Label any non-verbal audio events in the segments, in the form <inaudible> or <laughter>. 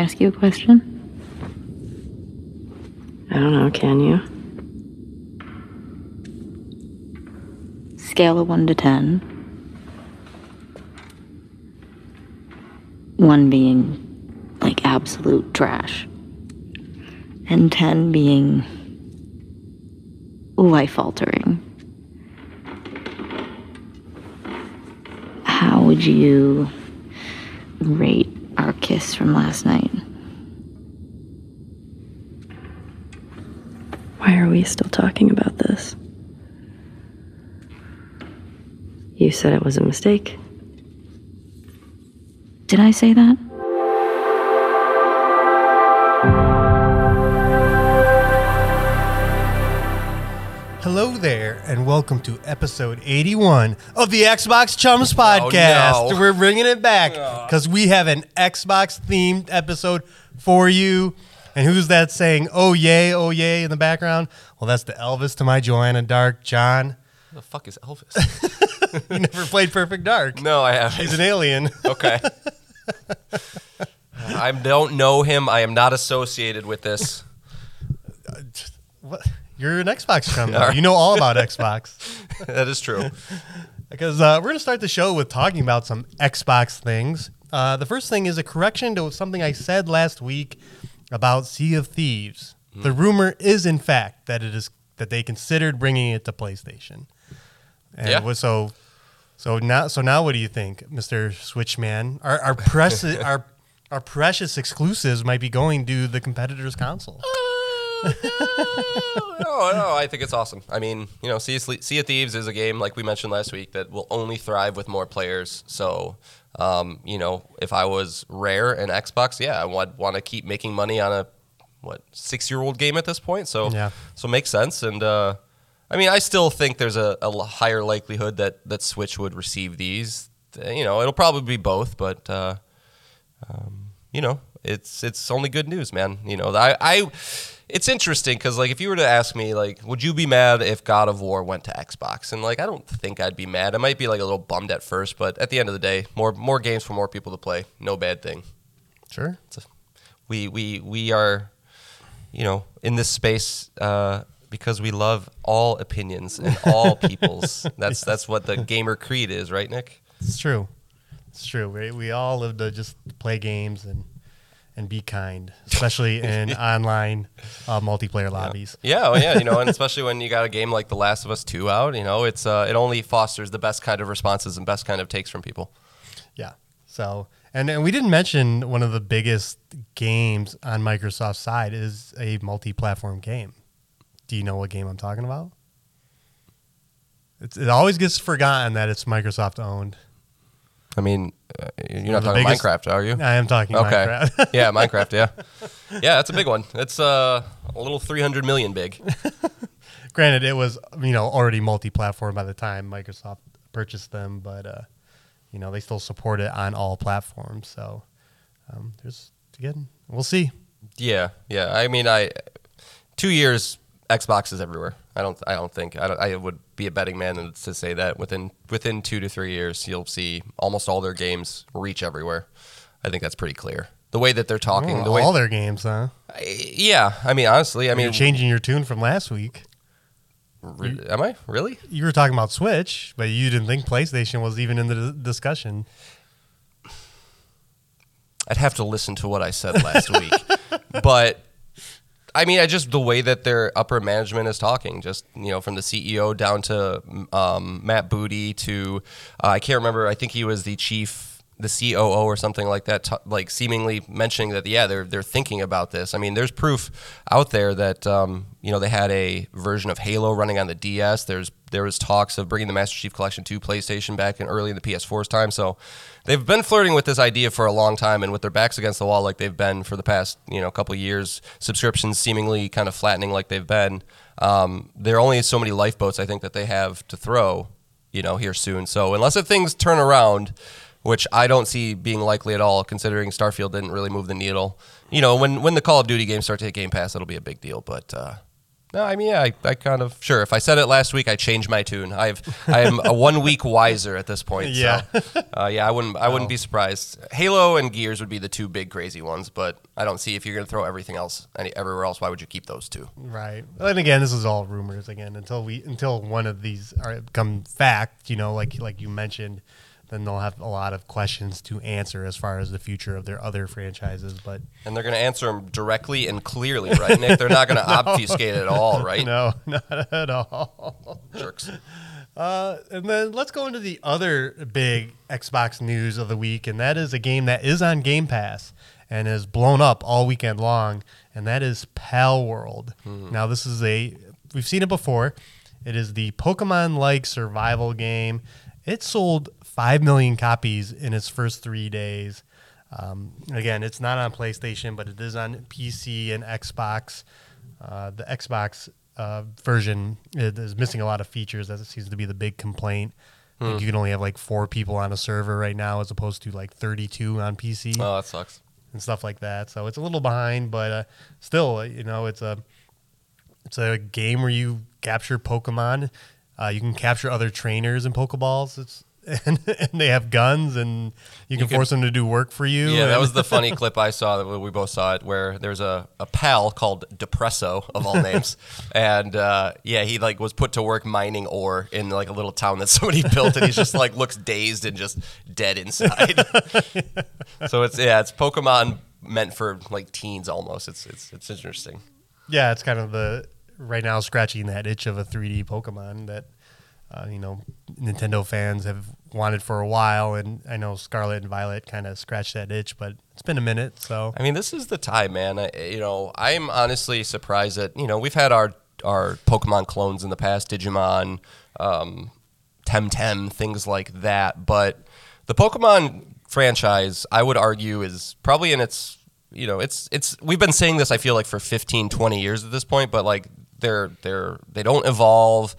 ask you a question? I don't know, can you? Scale of 1 to 10. 1 being like absolute trash. And 10 being life altering. How would you rate our kiss from last night? Why are we still talking about this? You said it was a mistake. Did I say that? Hello there, and welcome to episode 81 of the Xbox Chums oh, podcast. no. We're bringing it back because we have an Xbox themed episode for you. And who's that saying, oh, yay, oh, yay, in the background? Well, that's the Elvis to my Joanna Dark, John. Who the fuck is Elvis? <laughs> You never played Perfect Dark. no, I haven't. He's an alien. Okay. <laughs> I don't know him. I am not associated with this. What? You're an Xbox right. <laughs> You know all about Xbox. that is true. Because uh, we're going to start the show with talking about some Xbox things. Uh, the first thing is a correction to something I said last week about Sea of Thieves. The hmm. rumor is, in fact, that it is that they considered bringing it to PlayStation. And Yeah. was- so, so now, so now, what do you think, Mister Switchman? Our our press, <laughs> our our precious exclusives might be going to the competitor's console. Uh, <laughs> oh, no, no, I think it's awesome. I mean, you know, sea of, sea of Thieves is a game, like we mentioned last week, that will only thrive with more players. So, um, you know, if I was Rare and Xbox, yeah, I would want to keep making money on a, what, six year old game at this point. So, Yeah. so it makes sense. And, uh, I mean, I still think there's a higher likelihood that, that Switch would receive these. Uh, You know, it'll probably be both, but, uh, um, you know, it's it's only good news, man. You know, I, I it's interesting because like if you were to ask me like, would you be mad if God of War went to Xbox? And like, I don't think I'd be mad. I might be like a little bummed at first, but at the end of the day, more more games for more people to play, no bad thing. Sure. We we we are, you know, in this space. Uh, because we love all opinions and all <laughs> peoples. That's that's what the gamer creed is, right, Nick? It's true. It's true. We, we all live to just play games and and be kind, especially in <laughs> online uh, multiplayer lobbies. Yeah, well, yeah, you know, and <laughs> especially when you got a game like The Last of Us Two out, you know, it's uh, it only fosters the best kind of responses and best kind of takes from people. Yeah. So and, and we didn't mention one of the biggest games on Microsoft's side is a multi-platform game. Do you know what game I'm talking about? It's, it always gets forgotten that it's Microsoft owned. I mean, uh, you're not talking biggest- Minecraft, are you? I am talking Okay. Minecraft. <laughs> yeah, <laughs> Minecraft. Yeah, yeah, that's a big one. It's uh, a little 300 million big. <laughs> Granted, it was you know already multi-platform by the time Microsoft purchased them, but uh, you know they still support it on all platforms. So um, there's again, we'll see. Yeah, yeah. I mean, I two years Xbox is everywhere. I don't. I don't think. I, don't, I would be a betting man to say that within within two to three years, you'll see almost all their games reach everywhere. I think that's pretty clear. The way that they're talking, Oh, the way, all their games, huh? I- yeah. I mean, honestly, I mean, you're changing your tune from last week. re- am I really? You were talking about Switch, but you didn't think PlayStation was even in the d- discussion. I'd have to listen to what I said last week, <laughs> but I mean, I just the way that their upper management is talking, just you know, from the CEO down to um, Matt Booty to uh, I can't remember. I think he was the chief, the COO or something like that. T- like seemingly mentioning that, yeah, they're they're thinking about this. I mean, there's proof out there that um, you know they had a version of Halo running on the DS. There's there was talks of bringing the Master Chief Collection to PlayStation back in early in the PS4's time. So they've been flirting with this idea for a long time, and with their backs against the wall, like they've been for the past you know couple years, subscriptions seemingly kind of flattening like they've been. Um, there are only so many lifeboats I think that they have to throw, you know, here soon. So unless if things turn around, which I don't see being likely at all, considering Starfield didn't really move the needle. You know, when when the Call of Duty games start to hit Game Pass, it'll be a big deal. But uh, No, I mean, yeah, I, I kind of sure. If I said it last week, I changed my tune. I've I am a one week wiser at this point. Yeah. So, uh, yeah, I wouldn't I wouldn't be surprised. Halo and Gears would be the two big crazy ones, but I don't see if you're going to throw everything else any, everywhere else. Why would you keep those two? Right. And again, this is all rumors again until we until one of these are become fact, you know, like like you mentioned, then they'll have a lot of questions to answer as far as the future of their other franchises, but And they're going to answer them directly and clearly, right, Nick? They're not going <laughs> to obfuscate at all, right? no, <laughs> not at all. Jerks. Uh, and then let's go into the other big Xbox news of the week, and that is a game that is on Game Pass and is blown up all weekend long, and that is Palworld. Now, this is a we've seen it before. It is the Pokemon-like survival game. It sold five million copies in its first three days. Um, again, it's not on PlayStation, but it is on PC and Xbox. Uh, the Xbox uh, version is missing a lot of features. That seems to be the big complaint. Think you can only have like four people on a server right now, as opposed to like 32 on PC Oh, that sucks. and stuff like that. So it's a little behind, but uh, still, you know, it's a it's a game where you capture Pokemon. Uh, you can capture other trainers and Pokeballs. It's <laughs> and, and they have guns, and you can could- force them to do work for you. Yeah, that was the funny <laughs> clip I saw that we both saw it where there's a, a pal called Depresso of all names. <laughs> and uh, yeah, he like was put to work mining ore in like a little town that somebody built and he's just like looks dazed and just dead inside. so it's yeah, it's Pokemon meant for like teens almost. It's it's it's interesting. yeah, it's kind of the right now scratching that itch of a 3D Pokemon that uh, you know Nintendo fans have wanted for a while, and I know Scarlet and Violet kind of scratched that itch, but it's been a minute, so I mean, this is the time, man. I, you know, I'm honestly surprised that you know we've had our our Pokemon clones in the past, Digimon, um, Temtem, things like that. But the Pokemon franchise, I would argue, is probably in its you know it's it's we've been saying this. I feel like for 15, 20 years at this point, but like they're they're they don't evolve.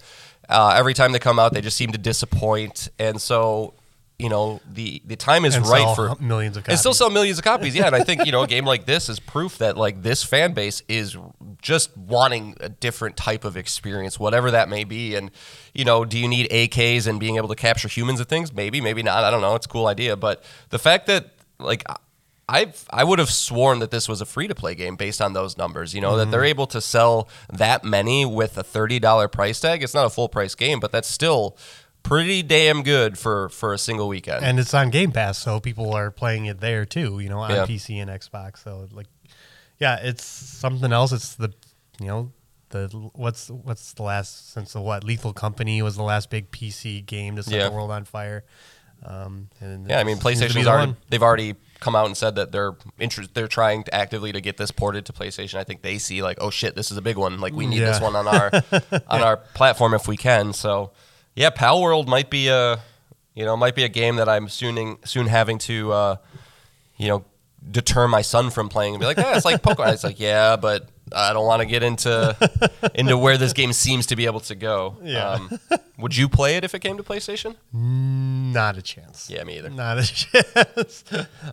Uh, every time they come out, they just seem to disappoint, and so. You know the the time is And right for <laughs> millions of copies. and still sell millions of copies. Yeah, and I think you know a <laughs> game like this is proof that like this fan base is just wanting a different type of experience, whatever that may be. And you know, do you need AKs and being able to capture humans and things? Maybe, maybe not. I don't know. It's a cool idea, but the fact that like. I I would have sworn that this was a free to play game based on those numbers. You know that they're mm-hmm. able to sell that many with a thirty dollar price tag. It's not a full price game, but that's still pretty damn good for for a single weekend. and it's on Game Pass, so people are playing it there too. You know, on Yeah. PC and Xbox. So like, yeah, it's something else. It's the you know the what's what's the last since the what Lethal Company was the last big PC game to set Yeah. the world on fire. Um, and Yeah, I mean, it seems to be PlayStation's already, they've already come out and said that they're interest they're trying to actively to get this ported to PlayStation. I think they see like, oh shit, this is a big one. Like we need this one on our on our <laughs> platform if we can. So yeah, Palworld might be a you know might be a game that I'm soon soon having to uh, you know deter my son from playing and be like, yeah, it's like Pokemon. It's like yeah, but I don't want to get into <laughs> into where this game seems to be able to go. Yeah. Um, would you play it if it came to PlayStation? Not a chance. Yeah, me either. Not a <laughs> chance.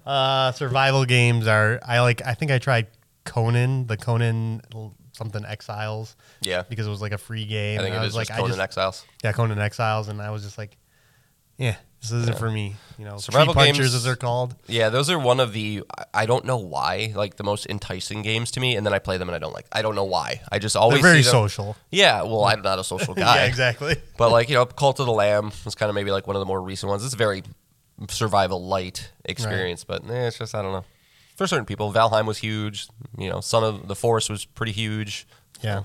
uh, survival games are. I like. I think I tried Conan, the Conan something Exiles. Yeah. because it was like a free game. I think and it was is like, just Conan I just, Exiles. yeah, Conan Exiles, and I was just like, yeah, this isn't for me. You know, Survival tree punchers games- as they're called. Yeah, those are one of the I- don't know why like the most enticing games to me, and then I play them and I don't like. I don't know why. I just They're always very see them- social. Yeah, well, I'm not a social <laughs> guy. yeah, exactly. But like you know, Cult of the Lamb was kind of maybe like one of the more recent ones. It's a very survival light experience, but eh, it's just I don't know. For certain people, Valheim was huge. You know, Son of the Forest was pretty huge. Yeah.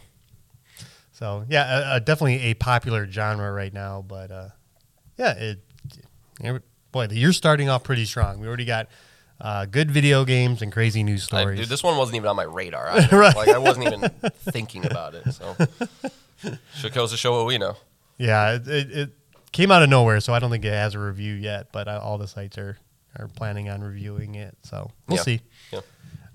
So yeah, uh, definitely a popular genre right now, but uh, yeah, it. Boy, the year's starting off pretty strong. We already got uh, good video games and crazy news I, stories. dude, this one wasn't even on my radar. <laughs> Right. Like I wasn't even thinking about it. So <laughs> should goes to show what we know. Yeah, it, it, it came out of nowhere, so I don't think it has a review yet. But all the sites are are planning on reviewing it, so we'll Yeah. see. Yeah.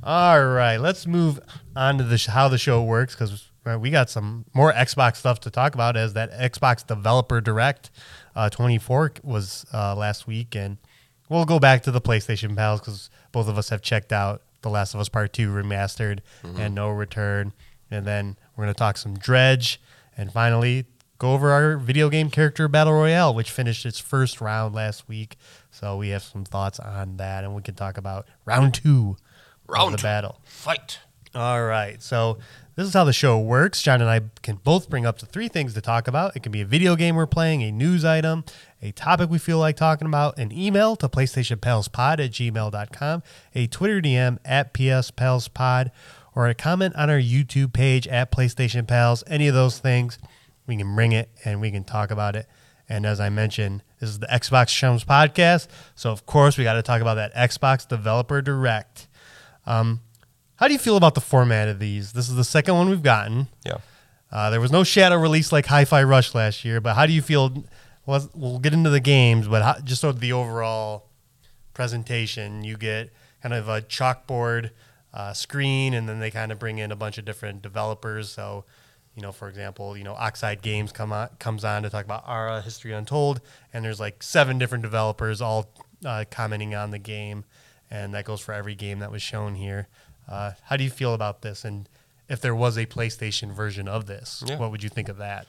All right, let's move on to the sh- how the show works because we got some more Xbox stuff to talk about. As that Xbox Developer Direct uh, 24 was uh, last week, and we'll go back to the PlayStation pals because both of us have checked out The Last of Us Part Two remastered and No Return. and then we're going to talk some Dredge, and finally go over our video game character battle royale, which finished its first round last week. So we have some thoughts on that, and we can talk about round two Round of the battle. Fight. All right. So this is how the show works. John and I can both bring up to three things to talk about. It can be a video game we're playing, a news item, a topic we feel like talking about, an email to PlayStationPalsPod at gmail.com, a Twitter DM at PSPalsPod, or a comment on our YouTube page at PlayStation Pals. Any of those things, we can bring it and we can talk about it. And as I mentioned, this is the Xbox Chums podcast. So, of course, we got to talk about that Xbox Developer Direct. Um, how do you feel about the format of these? This is the second one we've gotten. Yeah. Uh, there was no shadow release like Hi-Fi Rush last year, but how do you feel? Well, we'll get into the games, but how, just sort of the overall presentation, you get kind of a chalkboard uh, screen, and then they kind of bring in a bunch of different developers. So, you know, for example, you know, Oxide Games come on, comes on to talk about Ara History Untold, and there's like seven different developers all uh, commenting on the game, and that goes for every game that was shown here. Uh, how do you feel about this? And if there was a PlayStation version of this, Yeah. what would you think of that?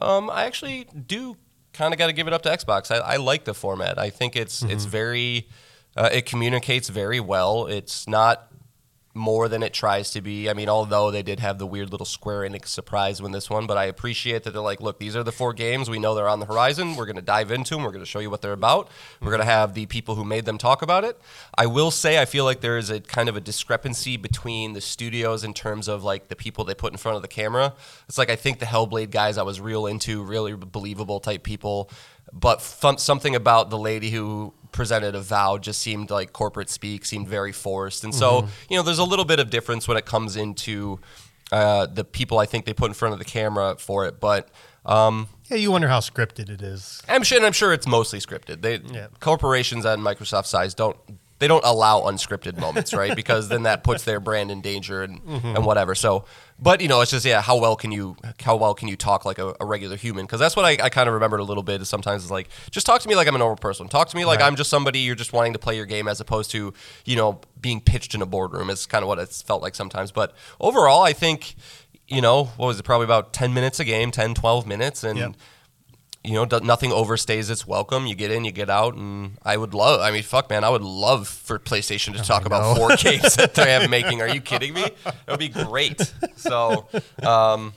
Um, I actually do kind of got to give it up to Xbox. I, I like the format. I think it's it's very uh, it communicates very well. It's not more than it tries to be. I mean, although they did have the weird little Square Enix surprise when this one, but I appreciate that they're like, look, these are the four games. We know they're on the horizon. We're going to dive into them. We're going to show you what they're about. We're going to have the people who made them talk about it. I will say, I feel like there is a kind of a discrepancy between the studios in terms of like the people they put in front of the camera. It's like I think the Hellblade guys I was real into, really believable type people, but fun, something about the lady who presented Avowed just seemed like corporate speak, seemed very forced. And so, you know, there's a little bit of difference when it comes into uh, the people I think they put in front of the camera for it. But um, Yeah, you wonder how scripted it is. I'm sure, and I'm sure it's mostly scripted. They Yeah. corporations on Microsoft size don't they don't allow unscripted moments, right? <laughs> Because then that puts their brand in danger and, and mm-hmm. whatever. So, but you know, it's just yeah, how well can you how well can you talk like a, a regular human? Because that's what I, I kind of remembered a little bit. Is sometimes it's like just talk to me like I'm a normal person. Talk to me like Right. I'm just somebody you're just wanting to play your game as opposed to you know being pitched in a boardroom. Is kind of what it's felt like sometimes. But overall, I think you know what was it probably about 10 minutes a game 10 12 minutes and Yep. You know, nothing overstays its welcome. You get in, you get out, and I would love. I mean, fuck, man, I would love for PlayStation to talk about four games <laughs> that they have making. Are you kidding me? That would be great. So, um,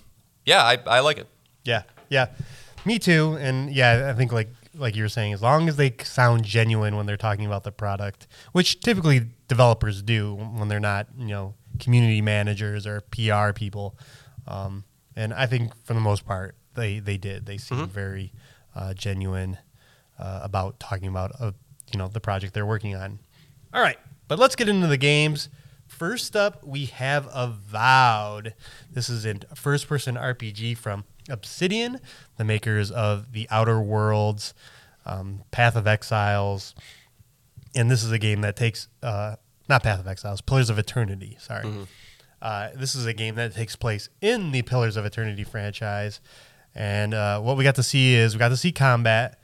yeah, I, I like it. Yeah, yeah, me too. And yeah, I think like like you were saying, as long as they sound genuine when they're talking about the product, which typically developers do when they're not, you know, community managers or PR people. Um, and I think for the most part, they they did. They seemed very uh, genuine uh, about talking about uh, you know the project they're working on. All right, but let's get into the games. First up, we have Avowed. This is a first-person RPG from Obsidian, the makers of The Outer Worlds, um, Path of Exiles, and this is a game that takes uh, not Path of Exiles, Pillars of Eternity. Sorry, uh, this is a game that takes place in the Pillars of Eternity franchise, and uh, what we got to see is we got to see combat,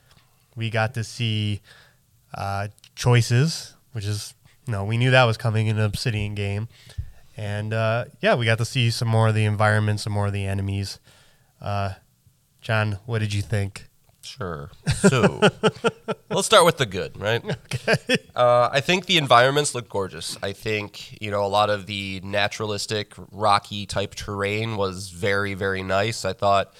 we got to see uh, choices, which is no, we knew that was coming in an Obsidian game, and uh, yeah, we got to see some more of the environment, some more of the enemies. Uh, John, what did you think? Sure. So, <laughs> let's start with the good, right? <laughs> Okay. Uh, I think the environments look gorgeous. I think you know a lot of the naturalistic, rocky type terrain was very, very nice. I thought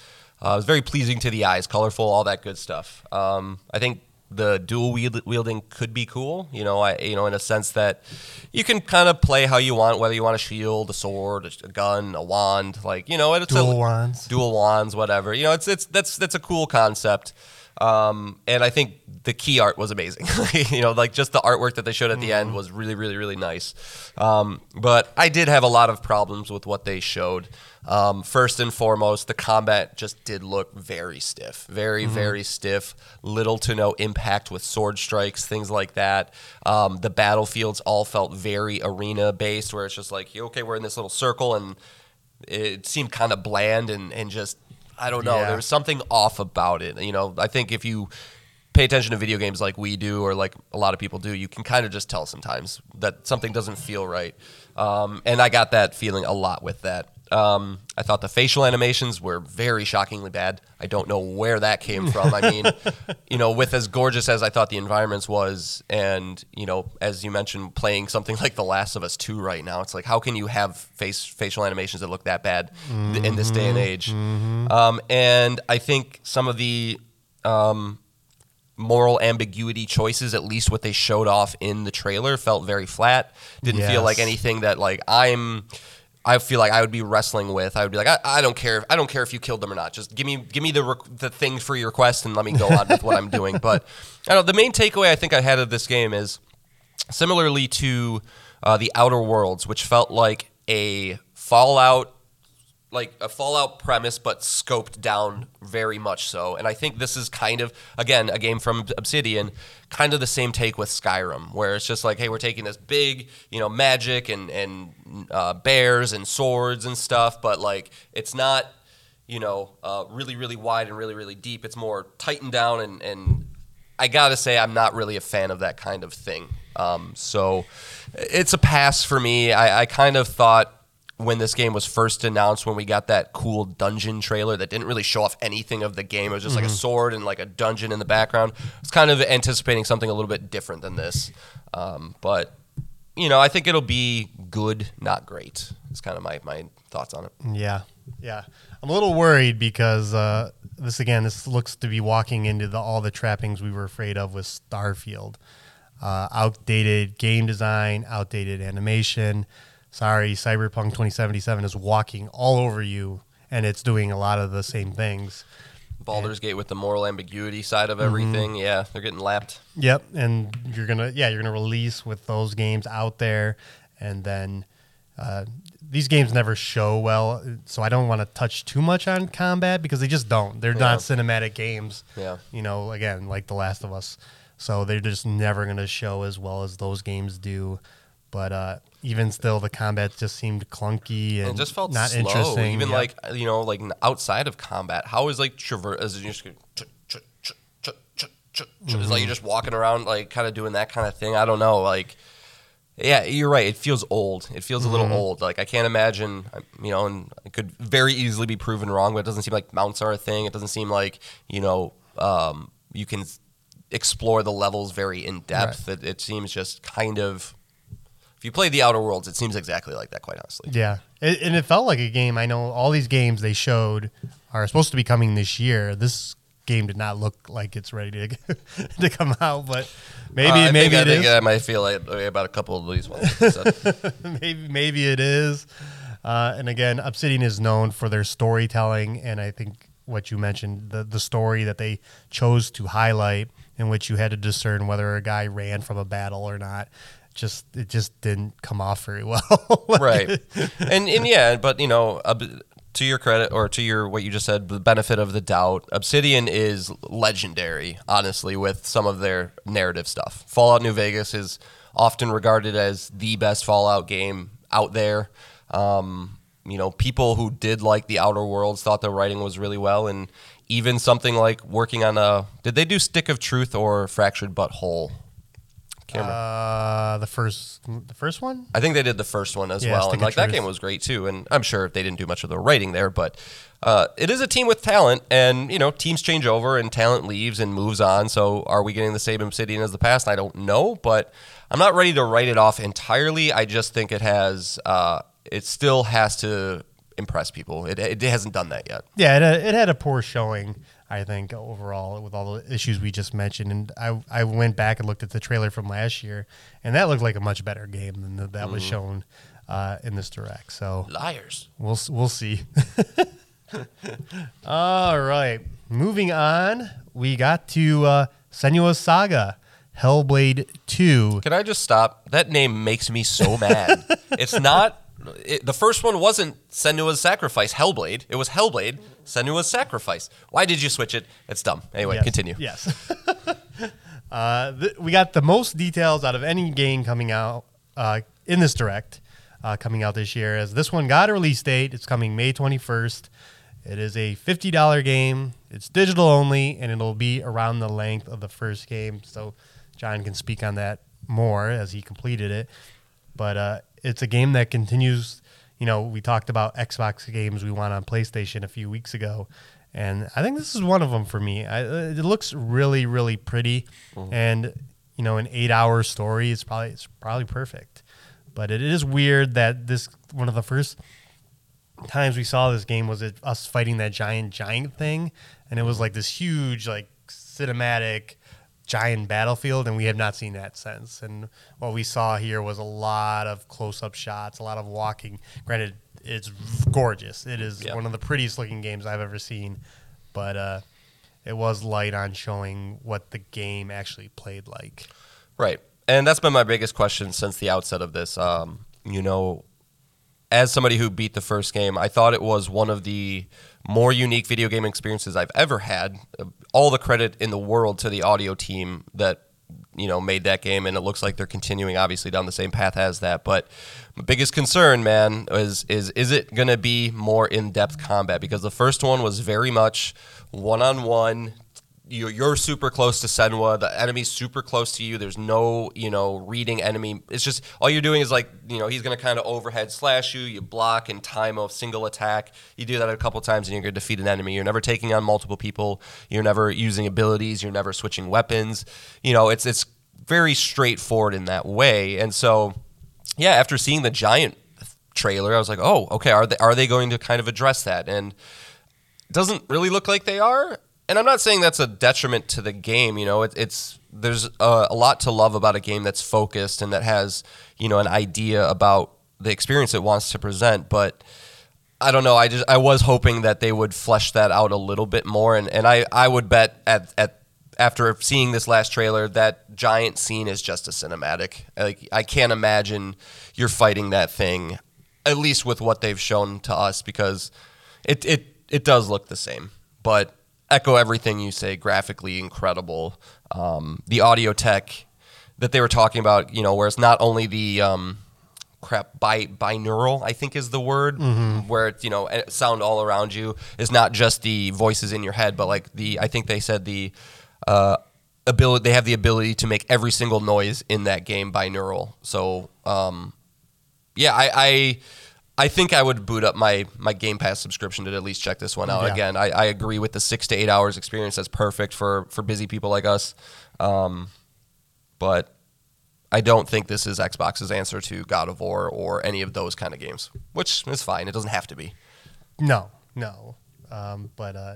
uh, it was very pleasing to the eyes, colorful, all that good stuff. Um, I think the dual wield- wielding could be cool. You know, I you know in a sense that you can kind of play how you want, whether you want a shield, a sword, a gun, a wand, like you know, it's Dual a, wands. dual wands, whatever. You know, it's it's that's that's a cool concept. Um, and I think the key art was amazing. <laughs> you know, like just the artwork that they showed at the end was really, really, really nice. Um, but I did have a lot of problems with what they showed. Um, first and foremost, the combat just did look very stiff, very, very stiff. Little to no impact with sword strikes, things like that. Um, the battlefields all felt very arena based, where it's just like, okay, we're in this little circle, and it seemed kind of bland and, and just I don't know. Yeah. There was something off about it. You know, I think if you pay attention to video games like we do or like a lot of people do, you can kind of just tell sometimes that something doesn't feel right. Um, and I got that feeling a lot with that. Um, I thought the facial animations were very shockingly bad. I don't know where that came from. I mean, <laughs> you know, with as gorgeous as I thought the environments was, and you know, as you mentioned, playing something <laughs> like The Last of Us Two right now, it's like how can you have face facial animations that look that bad th- in this day and age? Um, and I think some of the um, moral ambiguity choices, at least what they showed off in the trailer, felt very flat. Didn't feel like anything that like I'm. I feel like I would be wrestling with. I would be like, I, I don't care. I don't care if you killed them or not. Just give me give me the req the thing for your quest and let me go on with what I'm doing. But I don't know. The main takeaway I think I had of this game is similarly to uh, the Outer Worlds, which felt like a Fallout like a Fallout premise, but scoped down very much so. And I think this is kind of, again, a game from Obsidian, kind of the same take with Skyrim, where it's just like, hey, we're taking this big, you know, magic and and uh, bears and swords and stuff, but like it's not, you know, uh, really really wide and really really deep. It's more tightened down and and I gotta say, I'm not really a fan of that kind of thing. Um, so it's a pass for me. I, I kind of thought when this game was first announced, when we got that cool dungeon trailer that didn't really show off anything of the game, it was just like a sword and like a dungeon in the background. I was kind of anticipating something a little bit different than this. Um, but, you know, I think it'll be good, not great. It's kind of my, my thoughts on it. Yeah, yeah. I'm a little worried because uh, this again, this looks to be walking into the, all the trappings we were afraid of with Starfield. Uh, outdated game design, outdated animation. Sorry, Cyberpunk 2077 is walking all over you, and it's doing a lot of the same things. Baldur's Gate with the moral ambiguity side of everything. Yeah, they're getting lapped. Yep, and you're gonna yeah you're gonna release with those games out there, and then uh, these games never show well, so I don't want to touch too much on combat because they just don't. They're not cinematic games. Yeah. you know, again like The Last of Us, so they're just never gonna show as well as those games do. But uh, even still, the combat just seemed clunky and it just felt not slow. interesting. Even like you know, like outside of combat, how is like traverse? Is it just go, ch- ch- ch- ch- ch- ch- ch- it's like Mm-hmm. you're just walking around, like kind of doing that kind of thing. I don't know, like. Yeah, you're right. It feels old. It feels a Mm-hmm. little old. Like I can't imagine, you know, and it could very easily be proven wrong. But it doesn't seem like mounts are a thing. It doesn't seem like you know um, you can explore the levels very in depth. It, it seems just kind of. If you play the Outer Worlds, it seems exactly like that. Quite honestly. Yeah, it, and it felt like a game. I know all these games they showed are supposed to be coming this year. This game did not look like it's ready to <laughs> to come out, but maybe Uh, I maybe think, I it think is. I might feel like about a couple of these ones. So, <laughs> maybe maybe it is. Uh, and again, Obsidian is known for their storytelling, and I think what you mentioned the the story that they chose to highlight, in which you had to discern whether a guy ran from a battle or not. Just it just didn't come off very <laughs> well. Like, right, <laughs> and and yeah, but you know, ob- to your credit or to your what you just said, the benefit of the doubt, Obsidian is legendary. Honestly, with some of their narrative stuff, Fallout New Vegas is often regarded as the best Fallout game out there. Um, you know, people who did like the Outer Worlds thought the writing was really well, and even something like working on a did they do Stick of Truth or Fractured But Whole? Can't remember. Uh, the first the first one. I think they did the first one as Yeah, well, Stick and of like that Truth. game was great too. And I'm sure they didn't do much of the writing there, but uh, it is a team with talent, and you know teams change over and talent leaves and moves on. So are we getting the same Obsidian as the past? I don't know, but I'm not ready to write it off entirely. I just think it has, uh, it still has to impress people. It, it hasn't done that yet. Yeah, it it had a poor showing, I think, overall with all the issues we just mentioned. And I, I went back and looked at the trailer from last year, and that looked like a much better game than the, that was shown uh, in this direct. So Liars. we'll we'll see. <laughs> all right, moving on. We got to uh, Senua's Saga, Hellblade Two. Can I just stop? That name makes me so mad. <laughs> it's not. It, the first one wasn't Senua's Sacrifice, Hellblade. It was Hellblade, Senua's Sacrifice. Why did you switch it? It's dumb. Anyway, Yes, continue. Yes. <laughs> uh, th- we got the most details out of any game coming out uh, in this direct, uh, coming out this year. As this one got a release date, it's coming May 21st. It is a $50 game. It's digital only, and it'll be around the length of the first game. So John can speak on that more as he completed it. But uh, it's a game that continues, you know, we talked about Xbox games we want on PlayStation a few weeks ago, and I think this is one of them for me. I, it looks really, really pretty, mm-hmm. and you know, an eight-hour story is probably it's probably perfect. But it is weird that this one of the first times we saw this game was it us fighting that giant giant thing, and it was mm-hmm. like this huge like cinematic giant battlefield, and we have not seen that since. And what we saw here was a lot of close-up shots, a lot of walking. Granted, it's gorgeous. It is Yeah. one of the prettiest looking games I've ever seen, but uh, it was light on showing what the game actually played like. Right. And that's been my biggest question since the outset of this. Um, you know, as somebody who beat the first game, I thought it was one of the more unique video game experiences I've ever had. Uh, All the credit in the world to the audio team that you know made that game, and it looks like they're continuing obviously down the same path as that. But my biggest concern, man, is is is it going to be more in depth combat? Because the first one was very much one on one you're, you're super close to Senua. The enemy's super close to you. There's no, you know, reading enemy. It's just all you're doing is like, you know, he's going to kind of overhead slash you. You block and time a single attack. You do that a couple times and you're going to defeat an enemy. You're never taking on multiple people. You're never using abilities. You're never switching weapons. You know, it's it's very straightforward in that way. And so, yeah, after seeing the giant trailer, I was like, oh, okay, are they are they going to kind of address that? And it doesn't really look like they are. And I'm not saying that's a detriment to the game. You know, it, it's there's a, a lot to love about a game that's focused and that has you know an idea about the experience it wants to present. But I don't know. I just I was hoping that they would flesh that out a little bit more. And, and I I would bet at at after seeing this last trailer, that giant scene is just a cinematic. Like I can't imagine you're fighting that thing, at least with what they've shown to us, because it it it does look the same. But echo everything you say. Graphically incredible. Um, the audio tech that they were talking about, you know, where it's not only the um, crap bi binaural i think is the word where it's you know eh, sound all around you is not just the voices in your head but like the i think they said the uh ability they have the ability to make every single noise in that game binaural so um yeah i i I think I would boot up my my Game Pass subscription to at least check this one out. Yeah. Again, I, I agree with the six to eight hours experience. That's perfect for for busy people like us. Um, but I don't think this is Xbox's answer to God of War or any of those kind of games, which is fine. It doesn't have to be. No, no. Um, but uh,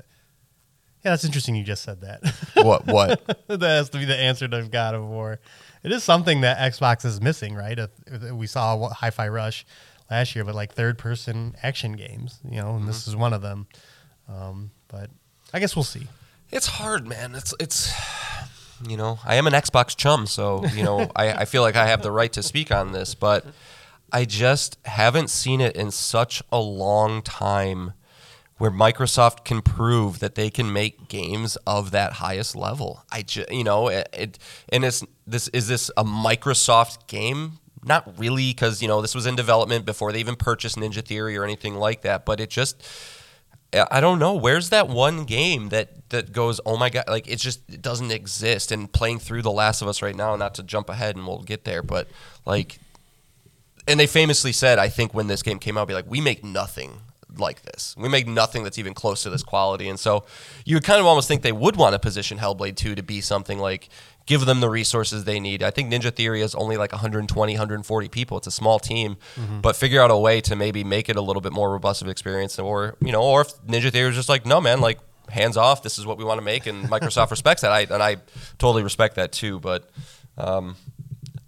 yeah, that's interesting. You just said that. <laughs> What? What? that has to be the answer to God of War. It is something that Xbox is missing, right? If- if We saw Hi-Fi Rush last year, but like third-person action games, you know, and this is one of them. Um, but I guess we'll see. It's hard, man. It's it's you know, I am an Xbox chum, so you know, <laughs> I, I feel like I have the right to speak on this, but I just haven't seen it in such a long time where Microsoft can prove that they can make games of that highest level. I just, you know, it, it and it's this is this a Microsoft game? Not really, because you know this was in development before they even purchased Ninja Theory or anything like that. But it just, I don't know. Where's that one game that that goes? Oh my god! Like it just it doesn't exist. And playing through The Last of Us right now, not to jump ahead, and we'll get there, but like and they famously said, I think when this game came out, be like, we make nothing like this. We make nothing that's even close to this quality. And so you would kind of almost think they would want to position Hellblade 2 to be something like give them the resources they need. I think Ninja Theory is only like 120, 140 people. It's a small team, but figure out a way to maybe make it a little bit more robust of experience or, you know, or if Ninja Theory is just like, no, man, like hands off, this is what we want to make. And <laughs> Microsoft respects that. I, and I totally respect that too. But, um,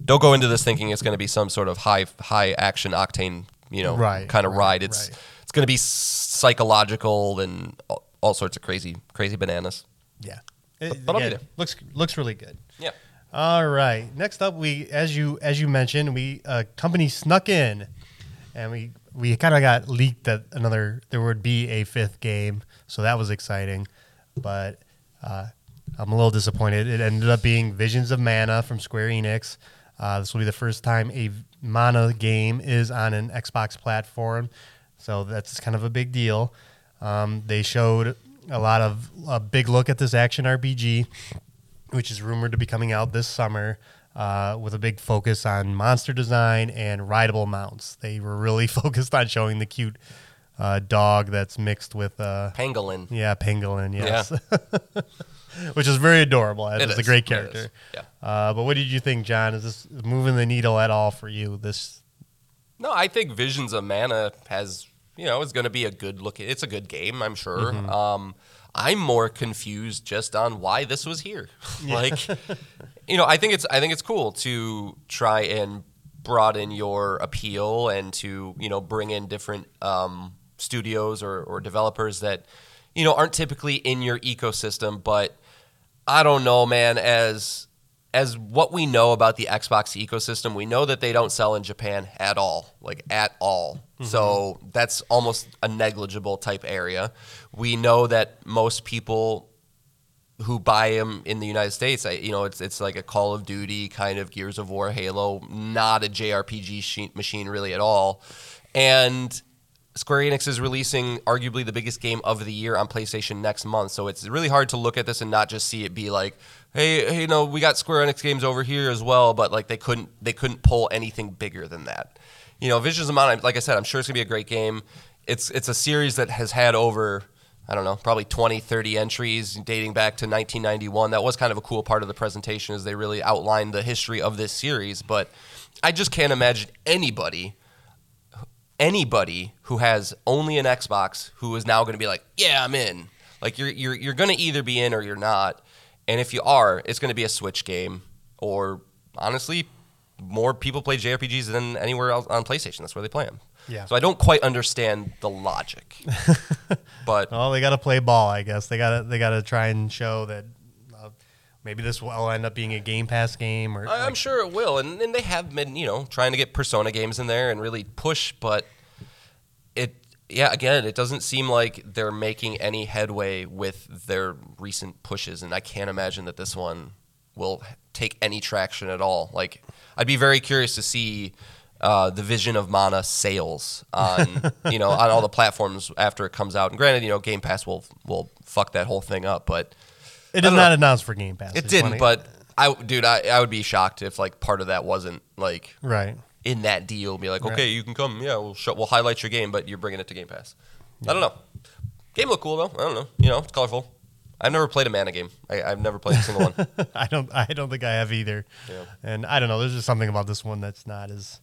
don't go into this thinking it's going to be some sort of high high action octane you know Right, kind of right, ride. It's right. it's going to be psychological and all, all sorts of crazy crazy bananas. Yeah, it, but I'll be again, looks looks really good. Yeah. All right. Next up, we as you as you mentioned, we a company snuck in, and we we kind of got leaked that another there would be a fifth game, so that was exciting. But uh, I'm a little disappointed. It ended up being Visions of Mana from Square Enix. Uh, this will be the first time a Mana game is on an Xbox platform, so that's kind of a big deal. Um, they showed a lot of a big look at this action RPG which is rumored to be coming out this summer. uh, with a big focus on monster design and rideable mounts. They were really <laughs> focused on showing the cute uh, dog that's mixed with, uh, Pangolin. yeah, pangolin, yes, <laughs> which is very adorable. It It's a great character. Yeah. Uh, but what did you think, John? Is this moving the needle at all for you? This No, I think Visions of Mana has, you know, is going to be a good look. It's a good game, I'm sure. Mm-hmm. Um, I'm more confused just on why this was here. <laughs> <laughs> like, you know, I think it's I think it's cool to try and broaden your appeal and to you know bring in different um, studios or, or developers that you know aren't typically in your ecosystem, but I don't know, man. As as what we know about the Xbox ecosystem, we know that they don't sell in Japan at all, like at all. Mm-hmm. So that's almost a negligible type area. We know that most people who buy them in the United States, I, you know, it's it's like a Call of Duty kind of Gears of War, Halo, not a JRPG she- machine really at all. And Square Enix is releasing arguably the biggest game of the year on PlayStation next month, so it's really hard to look at this and not just see it be like, hey, you know, we got Square Enix games over here as well, but like they couldn't they couldn't pull anything bigger than that. You know, Visions of Mana, like I said, I'm sure it's gonna be a great game. It's it's a series that has had over I don't know, probably 20, 30 entries dating back to 1991. That was kind of a cool part of the presentation as they really outlined the history of this series. But I just can't imagine anybody, anybody who has only an Xbox who is now going to be like, yeah, I'm in. Like you're you're you're going to either be in or you're not. And if you are, it's going to be a Switch game or honestly, more people play JRPGs than anywhere else on PlayStation. That's where they play them. Yeah. So I don't quite understand the logic. <laughs> but Well, they got to play ball, I guess. They got to they got to try and show that uh, maybe this will end up being a Game Pass game, or I- I'm sure it will, and, and they have been, you know, trying to get Persona games in there and really push, but yeah, again, it doesn't seem like they're making any headway with their recent pushes, and I can't imagine that this one will take any traction at all. Like, I'd be very curious to see uh, the Vision of Mana sales on, <laughs> you know, on all the platforms after it comes out. And granted, you know, Game Pass will will fuck that whole thing up, but it is don't not know. announced for Game Pass. It didn't. wanna- But I, dude, I, I would be shocked if like part of that wasn't like right. In that deal. Be like, Right. okay, you can come. Yeah, we'll show, we'll highlight your game, but you're bringing it to Game Pass. I don't know. Game look cool though. I don't know. You know, it's colorful. I've never played a mana game. I, I've never played a single one. <laughs> I don't I don't think I have either. Yeah. And I don't know. There's just something about this one that's not as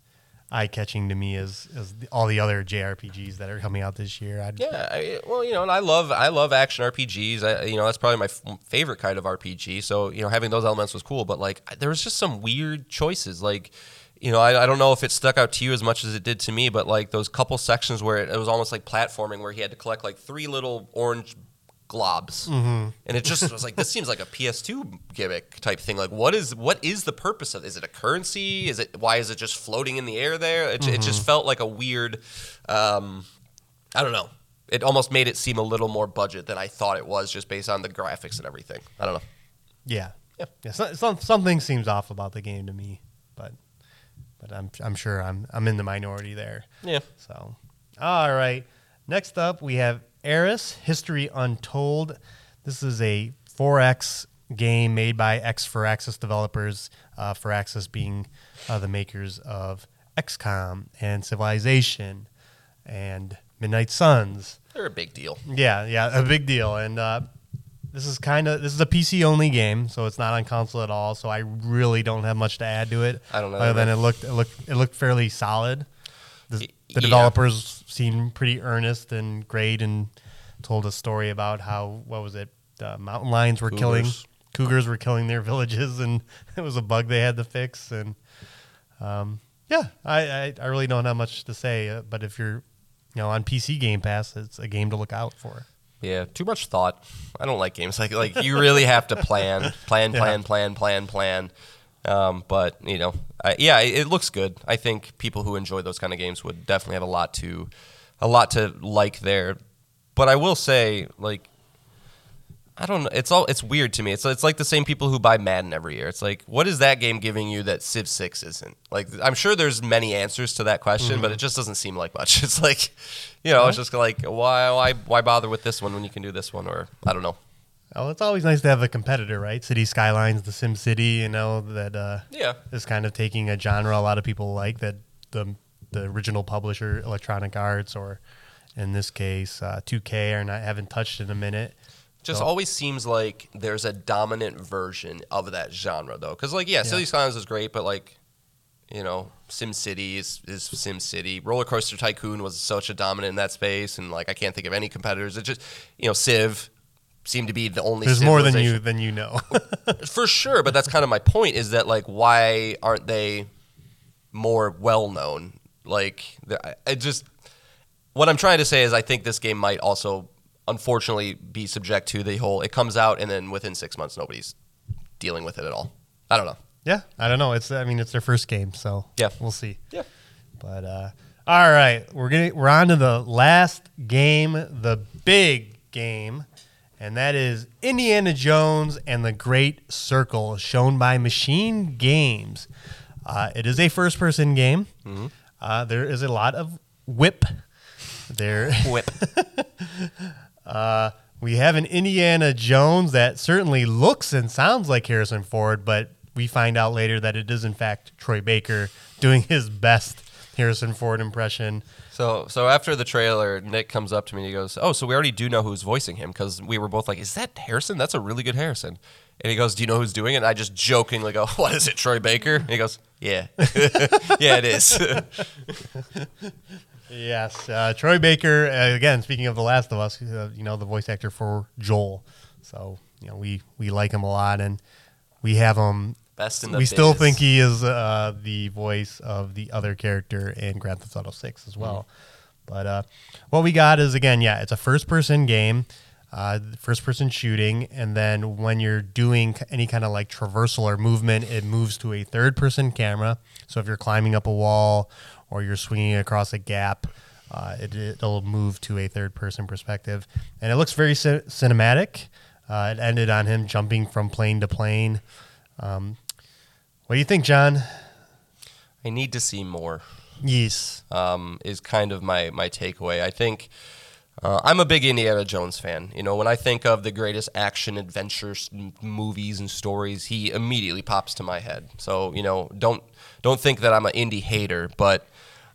eye catching to me as as the, all the other JRPGs that are coming out this year. I'd, Yeah, I, well, you know, and I love I love action RPGs. I, you know, that's probably my f- favorite kind of RPG. So, you know, having those elements was cool. But like, there was just some weird choices. Like, you know, I, I don't know if it stuck out to you as much as it did to me. But like those couple sections where it, it was almost like platforming, where he had to collect like three little orange globs, and it just was like this seems like a PS2 gimmick type thing. Like, what is what is the purpose of? Is it a currency? Is it why is it just floating in the air there? It, it just felt like a weird. Um, I don't know. It almost made it seem a little more budget than I thought it was, just based on the graphics and everything. I don't know. Yeah. Yeah. Yeah. So, some, something seems off about the game to me, but I'm I'm sure I'm I'm in the minority there. Yeah. So, all right. Next up, we have Ara History Untold. This is a 4X game made by X Firaxis developers. Uh, Firaxis being uh, the makers of XCOM and Civilization and Midnight Suns. They're a big deal. Yeah, yeah, a big deal. And uh, this is kind of this is a PC only game, so it's not on console at all. So I really don't have much to add to it. I don't know Other than it looked it looked it looked fairly solid. The, the yeah. developers seemed pretty earnest and great, and told a story about how what was it? Uh, mountain lions were killing Cougars. cougars were killing their villages, <laughs> and it was a bug they had to fix. And um, yeah, I, I I really don't have much to say. Uh, but if you're you know on PC Game Pass, it's a game to look out for. Yeah, too much thought. I don't like games like like you really have to plan, plan, Yeah. plan, plan, plan, plan. Um, but you know, I, yeah, it, it looks good. I think people who enjoy those kind of games would definitely have a lot to, a lot to like there. But I will say, like, I don't know. It's all it's weird to me. It's it's like the same people who buy Madden every year. It's like, what is that game giving you that Civ Six isn't? Like, I'm sure there's many answers to that question, but it just doesn't seem like much. <laughs> It's like, you know, it's just like, why why why bother with this one when you can do this one? Or I don't know. Oh, it's always nice to have a competitor, right? City Skylines, The Sim City, you know, that uh, Yeah. is kind of taking a genre a lot of people like that the the original publisher, Electronic Arts, or in this case, uh, 2K, are not haven't touched in a minute. Just So- always seems like there's a dominant version of that genre, though. Because, like, yeah, City Skylines is great, but, like, you know, Sim City is, is Sim City. Roller Coaster Tycoon was such a dominant in that space, and, like, I can't think of any competitors. It just, you know, Civ seemed to be the only There's more than you than you know. <laughs> For sure, but that's kind of my point is that, like, why aren't they more well known? Like, the- I- I just, what I'm trying to say is I think this game might also unfortunately be subject to the whole it comes out and then within six months nobody's dealing with it at all. I don't know. yeah, I don't know. It's I mean it's their first game, so Yeah. we'll see. Yeah. But uh, all right, we're gonna we're on to the last game, the big game, and that is Indiana Jones and the Great Circle, shown by Machine Games. Uh, it is a first-person game. Uh, there is a lot of whip. There, Whip. <laughs> uh, we have an Indiana Jones that certainly looks and sounds like Harrison Ford, but we find out later that it is in fact Troy Baker doing his best Harrison Ford impression. so so after the trailer, Nick comes up to me and he goes, "Oh, so we already do know who's voicing him because we were both like, is that Harrison? That's a really good Harrison." And he goes, "Do you know who's doing it?" And I just jokingly go, <laughs> "What is it, Troy Baker?" And he goes, "Yeah, <laughs> yeah, it is." <laughs> Yes, uh, Troy Baker. Uh, again, speaking of The Last of Us, uh, you know the voice actor for Joel. So you know we we like him a lot, and we have him. Best in the we still think he is uh, the voice of the other character in Grand Theft Auto Six as well. But uh, what we got is again, yeah, it's a first-person game, uh, first-person shooting, and then when you're doing any kind of like traversal or movement, it moves to a third-person camera. So if you're climbing up a wall or you're swinging across a gap, uh, it, it'll move to a third-person perspective, and it looks very ci- cinematic. Uh, it ended on him jumping from plane to plane. Um, what do you think, John? I need to see more. Yes. um, is kind of my my takeaway. I think uh, I'm a big Indiana Jones fan. You know, when I think of the greatest action adventure movies and stories, he immediately pops to my head. So you know, don't don't think that I'm an indie hater, but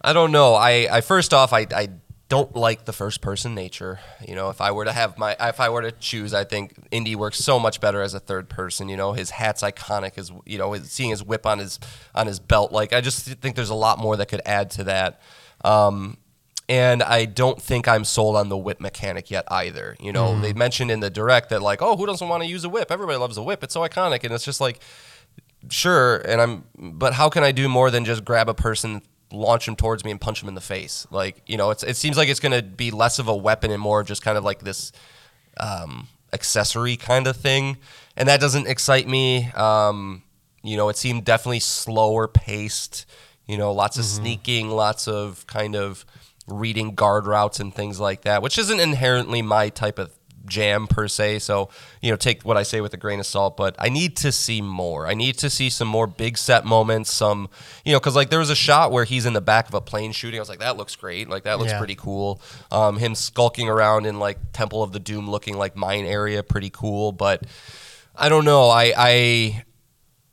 I don't know. I, I first off, I, I don't like the first person nature. You know, if I were to have my if I were to choose, I think Indy works so much better as a third person. You know, his hat's iconic. His you know, his, seeing his whip on his on his belt. Like I just think there's a lot more that could add to that. Um, and I don't think I'm sold on the whip mechanic yet either. You know, they mentioned in the direct that like, oh, who doesn't want to use a whip? Everybody loves a whip. It's so iconic, and it's just like, sure. And I'm, but how can I do more than just grab a person, launch him towards me, and punch him in the face? Like, you know, it's it seems like it's going to be less of a weapon and more of just kind of like this um, accessory kind of thing, and that doesn't excite me. Um, you know, it seemed definitely slower paced. You know, lots of sneaking, lots of kind of reading guard routes and things like that, which isn't inherently my type of jam per se. So, you know, take what I say with a grain of salt, but I need to see more. I need to see some more big set moments, some, you know, because like there was a shot where he's in the back of a plane shooting. I was like, that looks great. Like, that looks Yeah. pretty cool. Um, him skulking around in like Temple of the Doom looking like mine area, pretty cool. But I don't know. I, I,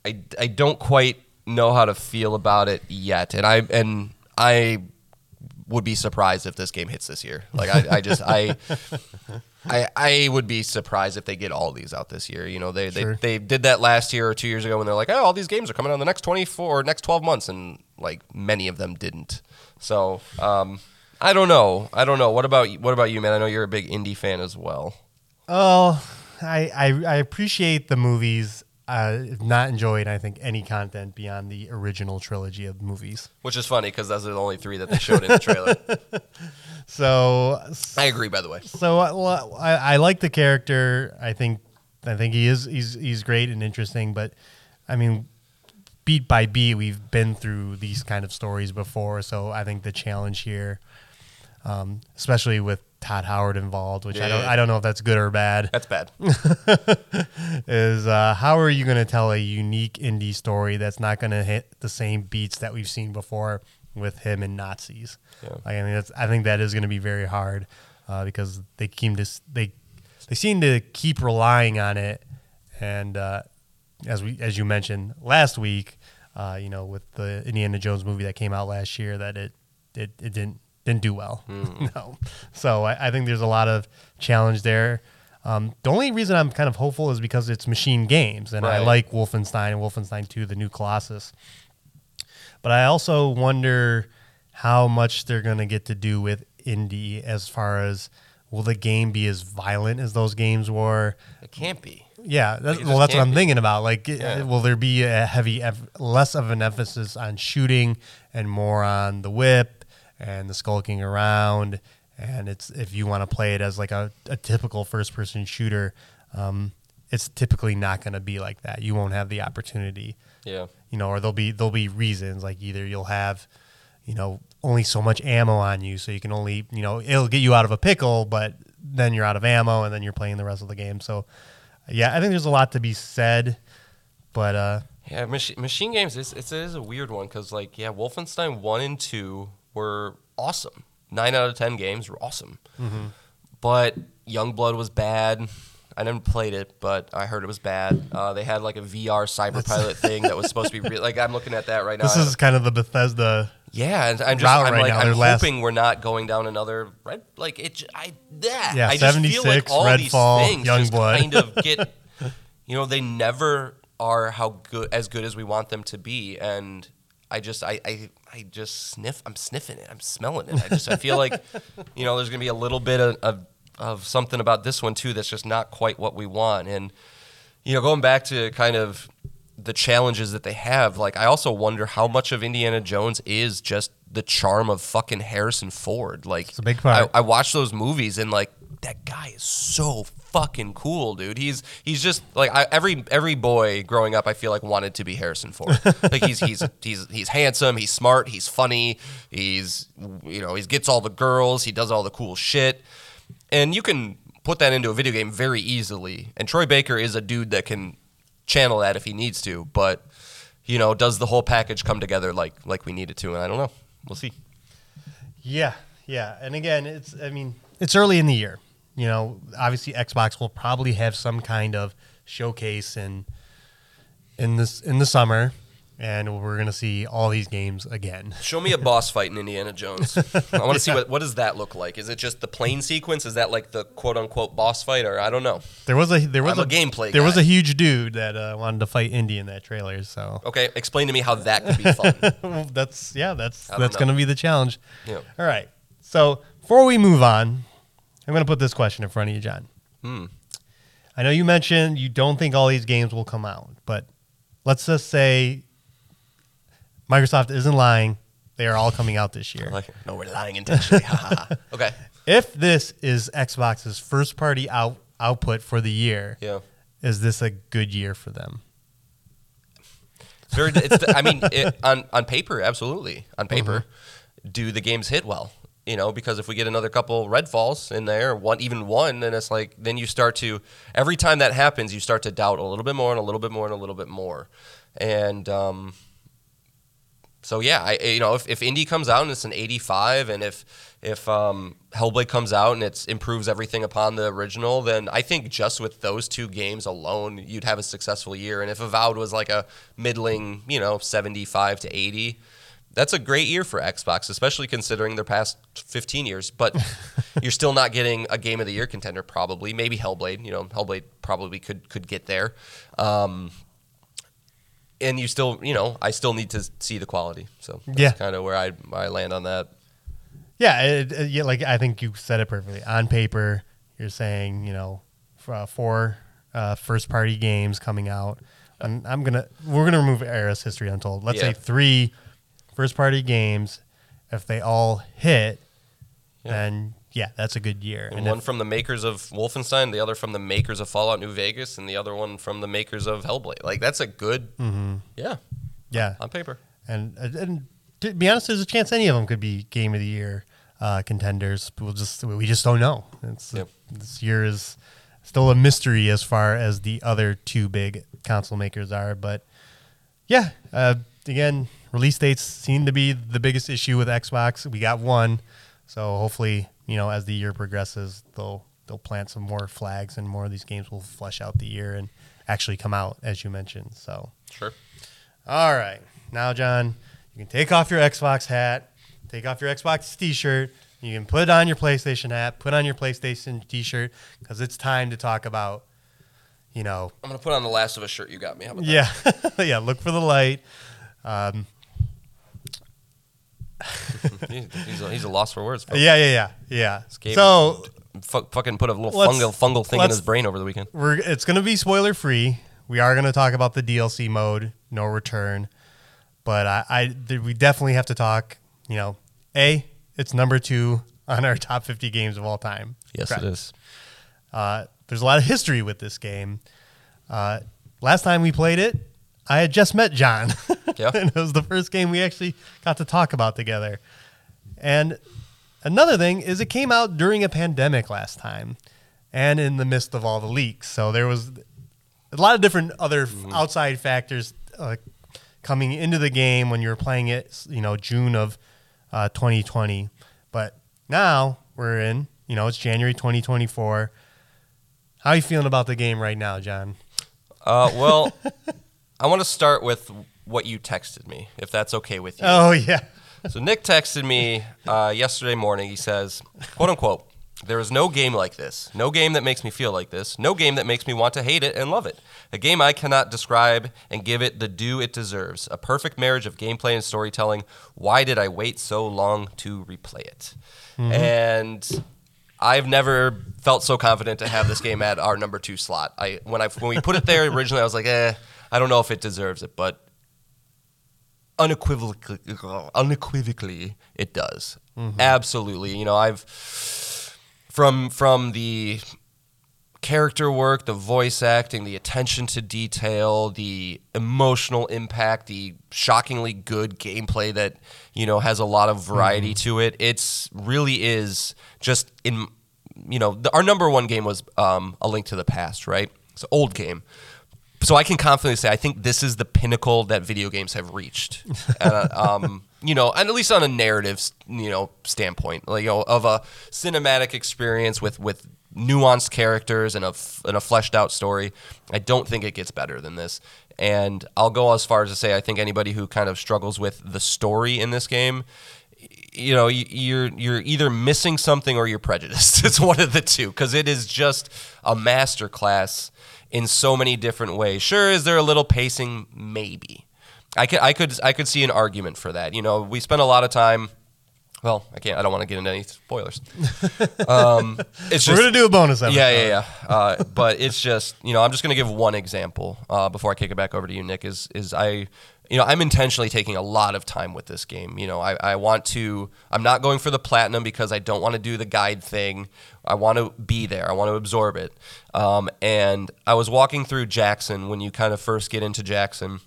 I, I don't quite know how to feel about it yet, and I and I would be surprised if this game hits this year. Like I, I just I. <laughs> I, I would be surprised if they get all these out this year. You know, they, Sure. they they did that last year or two years ago when they're like, oh, all these games are coming out in the next twenty four or next twelve months, and like many of them didn't. So um, I don't know. I don't know. What about what about you, man? I know you're a big indie fan as well. Oh, I, I I appreciate the movies. Uh, not enjoyed, I think, any content beyond the original trilogy of movies. Which is funny because those are the only three that they showed in the trailer. <laughs> So, I agree, by the way. so uh, I, I like the character. I think, I think he is he's he's great and interesting. But, I mean, beat by beat, we've been through these kind of stories before. So I think the challenge here, um, especially with Todd Howard involved, which I don't Yeah. I don't know if that's good or bad. That's bad. <laughs> is uh, how are you going to tell a unique indie story that's not going to hit the same beats that we've seen before with him and Nazis? Yeah. Like, I mean, that's, I think that is going to be very hard uh, because they came to they they seem to keep relying on it, and uh, as we as you mentioned last week, uh, you know, with the Indiana Jones movie that came out last year, that it it, it didn't didn't do well. <laughs> no, so I, I think there's a lot of challenge there. Um, the only reason I'm kind of hopeful is because it's machine games, and I like Wolfenstein and Wolfenstein 2, the new Colossus. But I also wonder how much they're going to get to do with indie as far as will the game be as violent as those games were? It can't be. Yeah, that's, well, that's what I'm be. thinking about. Like, Yeah. will there be a heavy, less of an emphasis on shooting and more on the whip and the skulking around? And it's if you want to play it as like a, a typical first person shooter, um, it's typically not going to be like that. You won't have the opportunity Yeah. you know, or there'll be there'll be reasons like either you'll have, you know, only so much ammo on you, so you can only, you know, it'll get you out of a pickle, but then you're out of ammo, and then you're playing the rest of the game. So, yeah, I think there's a lot to be said, but uh, Yeah, machine, machine games is it's, it is a weird one because like yeah, Wolfenstein one and two were awesome. Nine out of ten games were awesome, but Youngblood was bad. I never played it, but I heard it was bad. Uh, they had like a VR cyber pilot thing that was supposed to be real. Like I'm looking at that right now. this is kind of the Bethesda. yeah, and I'm just I'm right like now. I'm Their last- hoping we're not going down another red like it. I yeah, Yeah, I just feel like all Redfall, these things just Youngblood. kind of <laughs> get you know they never are how good as good as we want them to be and i just i i, I just sniff i'm sniffing it i'm smelling it. I just i feel like <laughs> you know there's gonna be a little bit of, of of something about this one too that's just not quite what we want. And you know going back to kind of the challenges that they have like i also wonder how much of indiana jones is just the charm of fucking harrison ford. Like It's a big part. I, I watch those movies and like that guy is so fucking cool, dude. He's he's just like I, every every boy growing up. I feel like wanted to be Harrison Ford. <laughs> like he's he's he's he's handsome. He's smart. He's funny. He's you know he gets all the girls. He does all the cool shit, and you can put that into a video game very easily. And Troy Baker is a dude that can channel that if he needs to. But you know, does the whole package come together like like we need it to? And I don't know. We'll see. Yeah, yeah, and again, it's I mean, it's early in the year. You know, obviously Xbox will probably have some kind of showcase in in this in the summer, and we're gonna see all these games again. Show me a <laughs> boss fight in Indiana Jones. I want to see what what does that look like. Is it just the plane sequence? Is that like the quote unquote boss fight, or I don't know. There was a there was I'm a gameplay There was a huge dude that uh, wanted to fight Indy in that trailer. So Okay, explain to me how that could be fun. <laughs> that's yeah, that's that's know. going to be the challenge. Yeah. All right. So before we move on, I'm going to put this question in front of you, John. Hmm. I know you mentioned you don't think all these games will come out, but let's just say Microsoft isn't lying; they are all coming out this year. <laughs> Like, no, we're lying intentionally. <laughs> Okay. If this is Xbox's first party out output for the year, Yeah. is this a good year for them? It's very. It's. I mean, it, on on paper, absolutely. On paper, Mm-hmm. do the games hit well? You know, because if we get another couple Redfalls in there, one even one, then it's like then you start to every time that happens, you start to doubt a little bit more and a little bit more and a little bit more, and um, so yeah, I you know if, if Indy comes out and it's an 85, and if if um, Hellblade comes out and it improves everything upon the original, then I think just with those two games alone, you'd have a successful year. And if Avowed was like a middling, you know, 75 to 80, that's a great year for Xbox, especially considering their past 15 years. But <laughs> you're still not getting a Game of the Year contender, probably. Maybe Hellblade. You know, Hellblade probably could could get there. Um, and you still, you know, I still need to see the quality. So that's Yeah. kind of where I I land on that. Yeah, it, it- yeah, like I think you said it perfectly. On paper, you're saying you know f- uh, four uh, first party games coming out, and I'm gonna we're gonna remove Ara History Untold. Let's Yeah. say three first party games. If they all hit, Yeah. then yeah, that's a good year. And And one if- from the makers of Wolfenstein, the other from the makers of Fallout New Vegas, and the other one from the makers of Hellblade. Like that's a good, Mm-hmm. yeah, yeah, on paper. and and to be honest, there's a chance any of them could be game of the year uh, contenders. We'll just we just don't know. It's Yep. this year is still a mystery as far as the other two big console makers are. But yeah, uh, again, release dates seem to be the biggest issue with Xbox. We got one, so hopefully, you know, as the year progresses, they'll they'll plant some more flags, and more of these games will flesh out the year and actually come out, as you mentioned. So, Sure. all right, now John, you can take off your Xbox hat, take off your Xbox T-shirt. You can put on your PlayStation hat, put on your PlayStation T-shirt, because it's time to talk about, you know, I'm gonna put on the Last of Us shirt you got me. How about that? yeah, <laughs> yeah. Look for the light. Um, <laughs> He- he's, a, he's a loss for words. folks. yeah, yeah, yeah, yeah. So Fu- fucking put a little fungal fungal thing in his brain over the weekend. we're it's gonna be spoiler free. We are gonna talk about the DLC mode, no return, but I, I th- we definitely have to talk. You know, a it's number two on our top fifty games of all time. Yes, Correct. it is. Uh, there's a lot of history with this game. Uh, last time we played it, I had just met John. <laughs> Yeah. and it was the first game we actually got to talk about together. And another thing is it came out during a pandemic last time and in the midst of all the leaks. So there was a lot of different other f- outside factors uh, coming into the game when you were playing it, you know, June of uh, 2020. But now we're in, you know, it's January 2024. How are you feeling about the game right now, John? Uh, well, <laughs> I want to start with what you texted me, if that's okay with you. Oh, yeah. <laughs> So Nick texted me uh, yesterday morning. He says, "quote unquote." There is no game like this. No game that makes me feel like this. No game that makes me want to hate it and love it. A game I cannot describe and give it the due it deserves. A perfect marriage of gameplay and storytelling. Why did I wait so long to replay it? And I've never felt so confident to have this game at our number two slot. I when I when we put it there originally, I was like, eh, I don't know if it deserves it, but unequivocally, unequivocally it does. Absolutely. You know, I've from from the character work, the voice acting, the attention to detail, the emotional impact, the shockingly good gameplay that, you know, has a lot of variety to it. It's really is just in you know, the, our number one game was um, A Link to the Past, right? It's an old game so I can confidently say I think this is the pinnacle that video games have reached. <laughs> uh, um, you know, and at least on a narrative, you know, standpoint, like you know, of a cinematic experience with with nuanced characters and a f- and a fleshed out story. I don't think it gets better than this. And I'll go as far as to say I think anybody who kind of struggles with the story in this game you know you're you're either missing something or you're prejudiced <laughs> it's one of the two because it is just a master class in so many different ways sure is there a little pacing maybe i could i could i could see an argument for that you know we spent a lot of time well i can't i don't want to get into any spoilers <laughs> um it's We're going to do a bonus episode. yeah, yeah, yeah. Uh, but it's just you know I'm just gonna give one example uh, before I kick it back over to you, Nick. Is is I you know I'm intentionally taking a lot of time with this game. You know I, I want to I'm not going for the platinum because I don't want to do the guide thing. I want to be there. I want to absorb it. Um, and I was walking through Jackson when you kind of first get into Jackson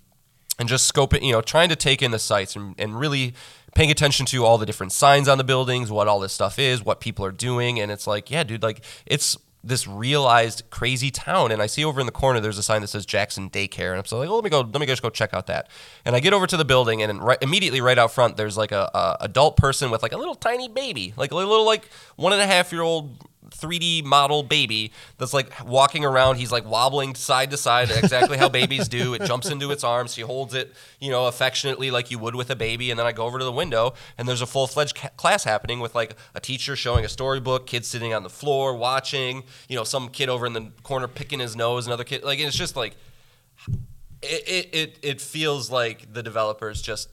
and just scope it, you know, trying to take in the sights and, and really paying attention to all the different signs on the buildings, what all this stuff is, what people are doing. And it's like, yeah, dude, like it's this realized crazy town. And I see over in the corner, there's a sign that says Jackson Daycare. And I'm so like, oh, let me go, let me just go check out that. And I get over to the building and right, immediately right out front, there's like a, a adult person with like a little tiny baby, like a little like one and a half year old 3D model baby that's like walking around. He's like wobbling side to side, exactly how babies do. It jumps into its arms. She holds it, you know, affectionately like you would with a baby. And then I go over to the window, and there's a full fledged ca- class happening with like a teacher showing a storybook, kids sitting on the floor watching, you know, some kid over in the corner picking his nose, another kid. Like, it's just like, it, it, it feels like the developers just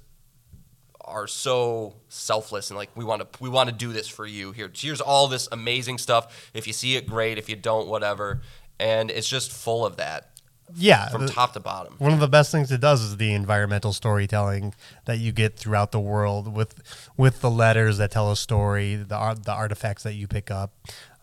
are so selfless and like we want to we want to do this for you here here's all this amazing stuff if you see it great if you don't whatever and it's just full of that Yeah. from the- top to bottom One of the best things it does is the environmental storytelling that you get throughout the world with with the letters that tell a story, the art, the artifacts that you pick up,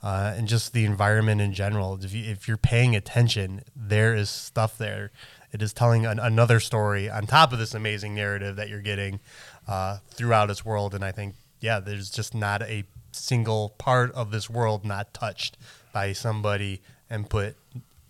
uh, and just the environment in general. If, you, if you're paying attention, there is stuff there. It is telling an, another story on top of this amazing narrative that you're getting uh, throughout its world. And I think, yeah, there's just not a single part of this world not touched by somebody and put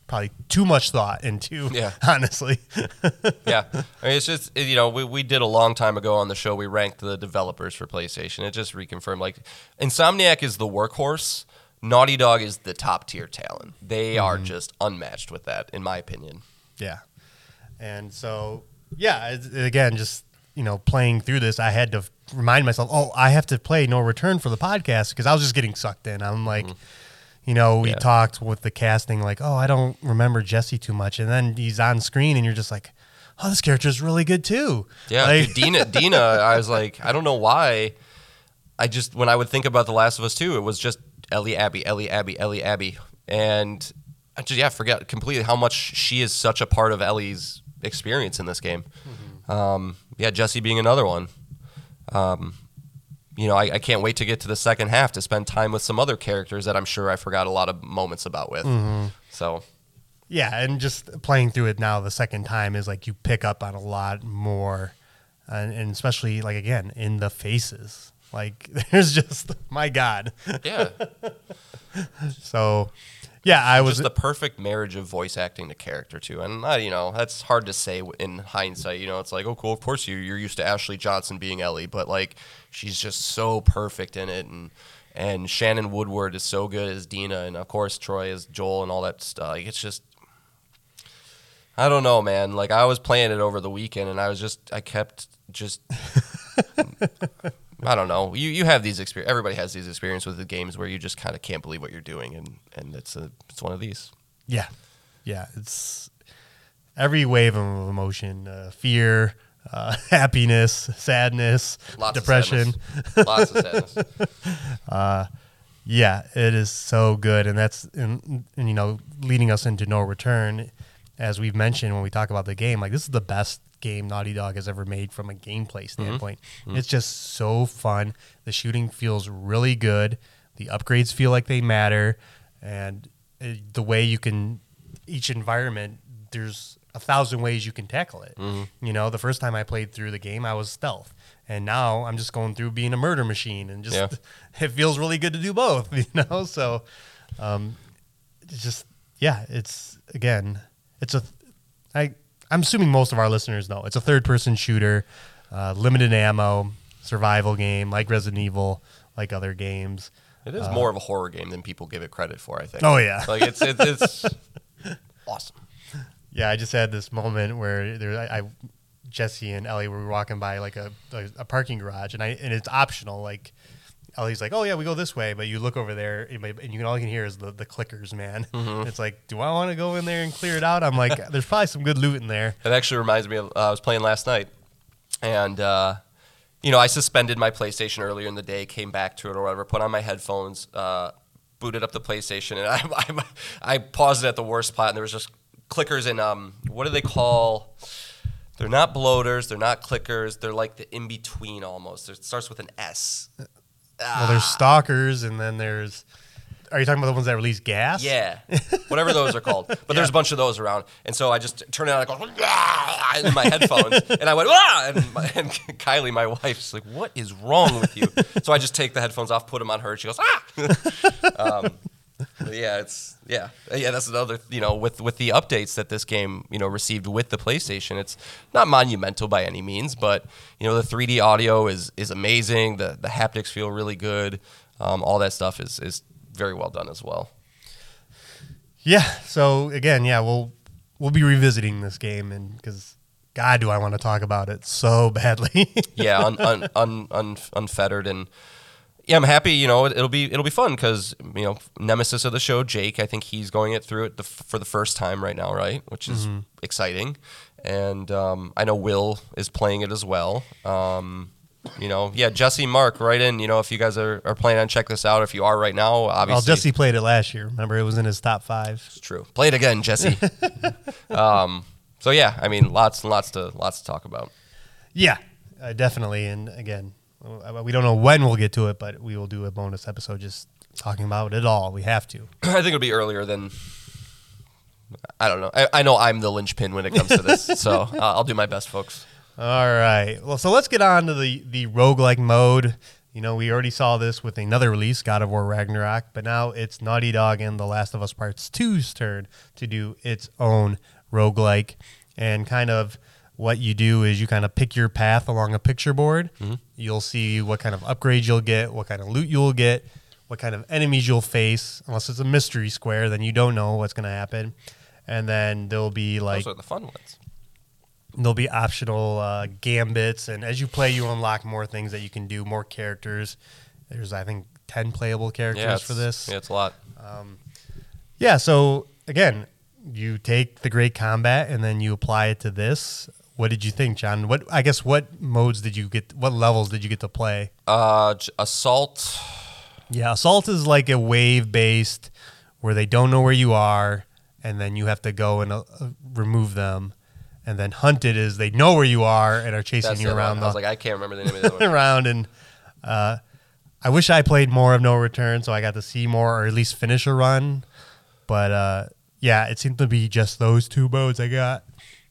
probably too much thought into. Yeah. <laughs> honestly. <laughs> yeah I mean, it's just you know we, we did a long time ago on the show we ranked the developers for playstation it just reconfirmed like insomniac is the workhorse Naughty Dog is the top tier talent. They are just unmatched with that, in my opinion. Yeah. And so, yeah, again, just, you know, playing through this, I had to remind myself, oh, I have to play No Return for the podcast because I was just getting sucked in. I'm like, mm-hmm. you know, we Yeah. talked with the casting, like, oh, I don't remember Jesse too much. And then he's on screen and you're just like, oh, this character is really good too. Yeah, Like- dude, Dina. <laughs> Dina. I was like, I don't know why. I just when I would think about The Last of Us Two, it was just Ellie Abby, Ellie Abby, Ellie Abby, and I just yeah forget completely how much she is such a part of Ellie's experience in this game. Hmm. Um, yeah, Jesse being another one. Um, you know, I, I can't wait to get to the second half to spend time with some other characters that I'm sure I forgot a lot of moments about with. So Yeah, and just playing through it now the second time is like you pick up on a lot more, and, and especially like again in the faces. Like <laughs> there's just my God. yeah, <laughs> So yeah, I was just the perfect marriage of voice acting to character too, and uh, you know that's hard to say in hindsight. You know, it's like, oh, cool, of course you you're used to Ashley Johnson being Ellie, but like she's just so perfect in it, and and Shannon Woodward is so good as Dina, and of course Troy as Joel, and all that stuff. Like, it's just. I don't know, man. Like I was playing it over the weekend, and I was just, I kept just, <laughs> I don't know. You you have these experience. Everybody has these experiences with the games where you just kind of can't believe what you're doing, and and it's a it's one of these. yeah, yeah. It's every wave of emotion: uh, fear, uh, <laughs> happiness, sadness, Lots depression. Of sadness. Lots of sadness. <laughs> Yeah, it is so good, and that's and, and you know leading us into No Return, as we've mentioned when we talk about the game. Like this is the best game Naughty Dog has ever made from a gameplay standpoint. It's just so fun. The shooting feels really good. The upgrades feel like they matter, and uh, the way you can each environment there's a thousand ways you can tackle it. You know, the first time I played through the game, I was stealth. And now I'm just going through being a murder machine and just Yeah. <laughs> it feels really good to do both, <laughs> you know? So um it's just yeah, it's again, it's a I I'm assuming most of our listeners know. It's a third person shooter, uh, limited ammo, survival game like Resident Evil, like other games. It is more of a horror game than people give it credit for. I think. Oh, yeah. like it's it's, it's <laughs> awesome. Yeah, I just had this moment where there, I, I Jesse and Ellie were walking by like a, a, a parking garage, and I and it's optional. Like Ellie's like, "Oh yeah, we go this way," but you look over there, and you can all you can hear is the, the clickers, man. It's like, do I want to go in there and clear it out? I'm like, <laughs> there's probably some good loot in there. It actually reminds me of uh, I was playing last night, and uh, you know I suspended my PlayStation earlier in the day, came back to it or whatever, put on my headphones, uh, booted up the PlayStation, and <laughs> I, I I paused it at the worst spot, and there was just clickers and um what do they call? They're not bloaters, they're not clickers, they're like the in between almost. It starts with an S. Well, there's stalkers, and then there's. Are you talking about the ones that release gas? Yeah, <laughs> whatever those are called. But there's a bunch of those around, and so I just turned it on. And I go "Ah," in my headphones, <laughs> and I went ah, and, my, and <laughs> Kylie, my wife's like, "What is wrong with you?" So I just take the headphones off, put them on her, and she goes ah. um, yeah, it's yeah, yeah. That's another you know with with the updates that this game you know received with the PlayStation. It's not monumental by any means, but you know the 3D audio is is amazing. The the haptics feel really good. Um, all that stuff is is very well done as well. Yeah. So again, yeah, we'll we'll be revisiting this game, and because God, do I want to talk about it so badly. <laughs> yeah, un, un, un, un, unfettered and yeah, I'm happy. You know, it, will be it'll be fun because you know nemesis of the show, Jake. I think he's going it through it the, for the first time right now, right? Which is exciting. And um, I know Will is playing it as well. Um, you know, yeah, Jesse, Mark, right in. You know, if you guys are, are planning on check this out, if you are right now, obviously, well, Jesse played it last year. Remember, it was in his top five. it's true. Play it again, Jesse. <laughs> um, so yeah, I mean, lots and lots to lots to talk about. Yeah, uh, definitely. And again, we don't know when we'll get to it, but we will do a bonus episode just talking about it all. We have to. <clears throat> I think it'll be earlier than. I don't know. I, I know I'm the linchpin when it comes to this, so <laughs> uh, I'll do my best, folks. All right. Well, so let's get on to the the roguelike mode. You know, we already saw this with another release, God of War Ragnarok, but now it's Naughty Dog and The Last of Us Parts 2's turn to do its own roguelike. And kind of what you do is you kind of pick your path along a picture board. You'll see what kind of upgrades you'll get, what kind of loot you'll get, what kind of enemies you'll face. Unless it's a mystery square, then you don't know what's going to happen. And then there'll be like Those are the fun ones. there'll be optional uh, gambits, and as you play, you unlock more things that you can do, more characters. There's I think ten playable characters Yeah, for this. Yeah, it's a lot. Yeah, so again, you take the great combat and then you apply it to this. What did you think, John? What I guess what modes did you get? What levels did you get to play? Uh, assault. Yeah, assault is like a wave based where they don't know where you are, and then you have to go and uh, uh, remove them. And then hunted is they know where you are and are chasing That's you the around one. I was like, I can't remember the name of the <laughs> one. around and uh, I wish I played more of No Return so I got to see more or at least finish a run. But uh, yeah, it seemed to be just those two modes I got.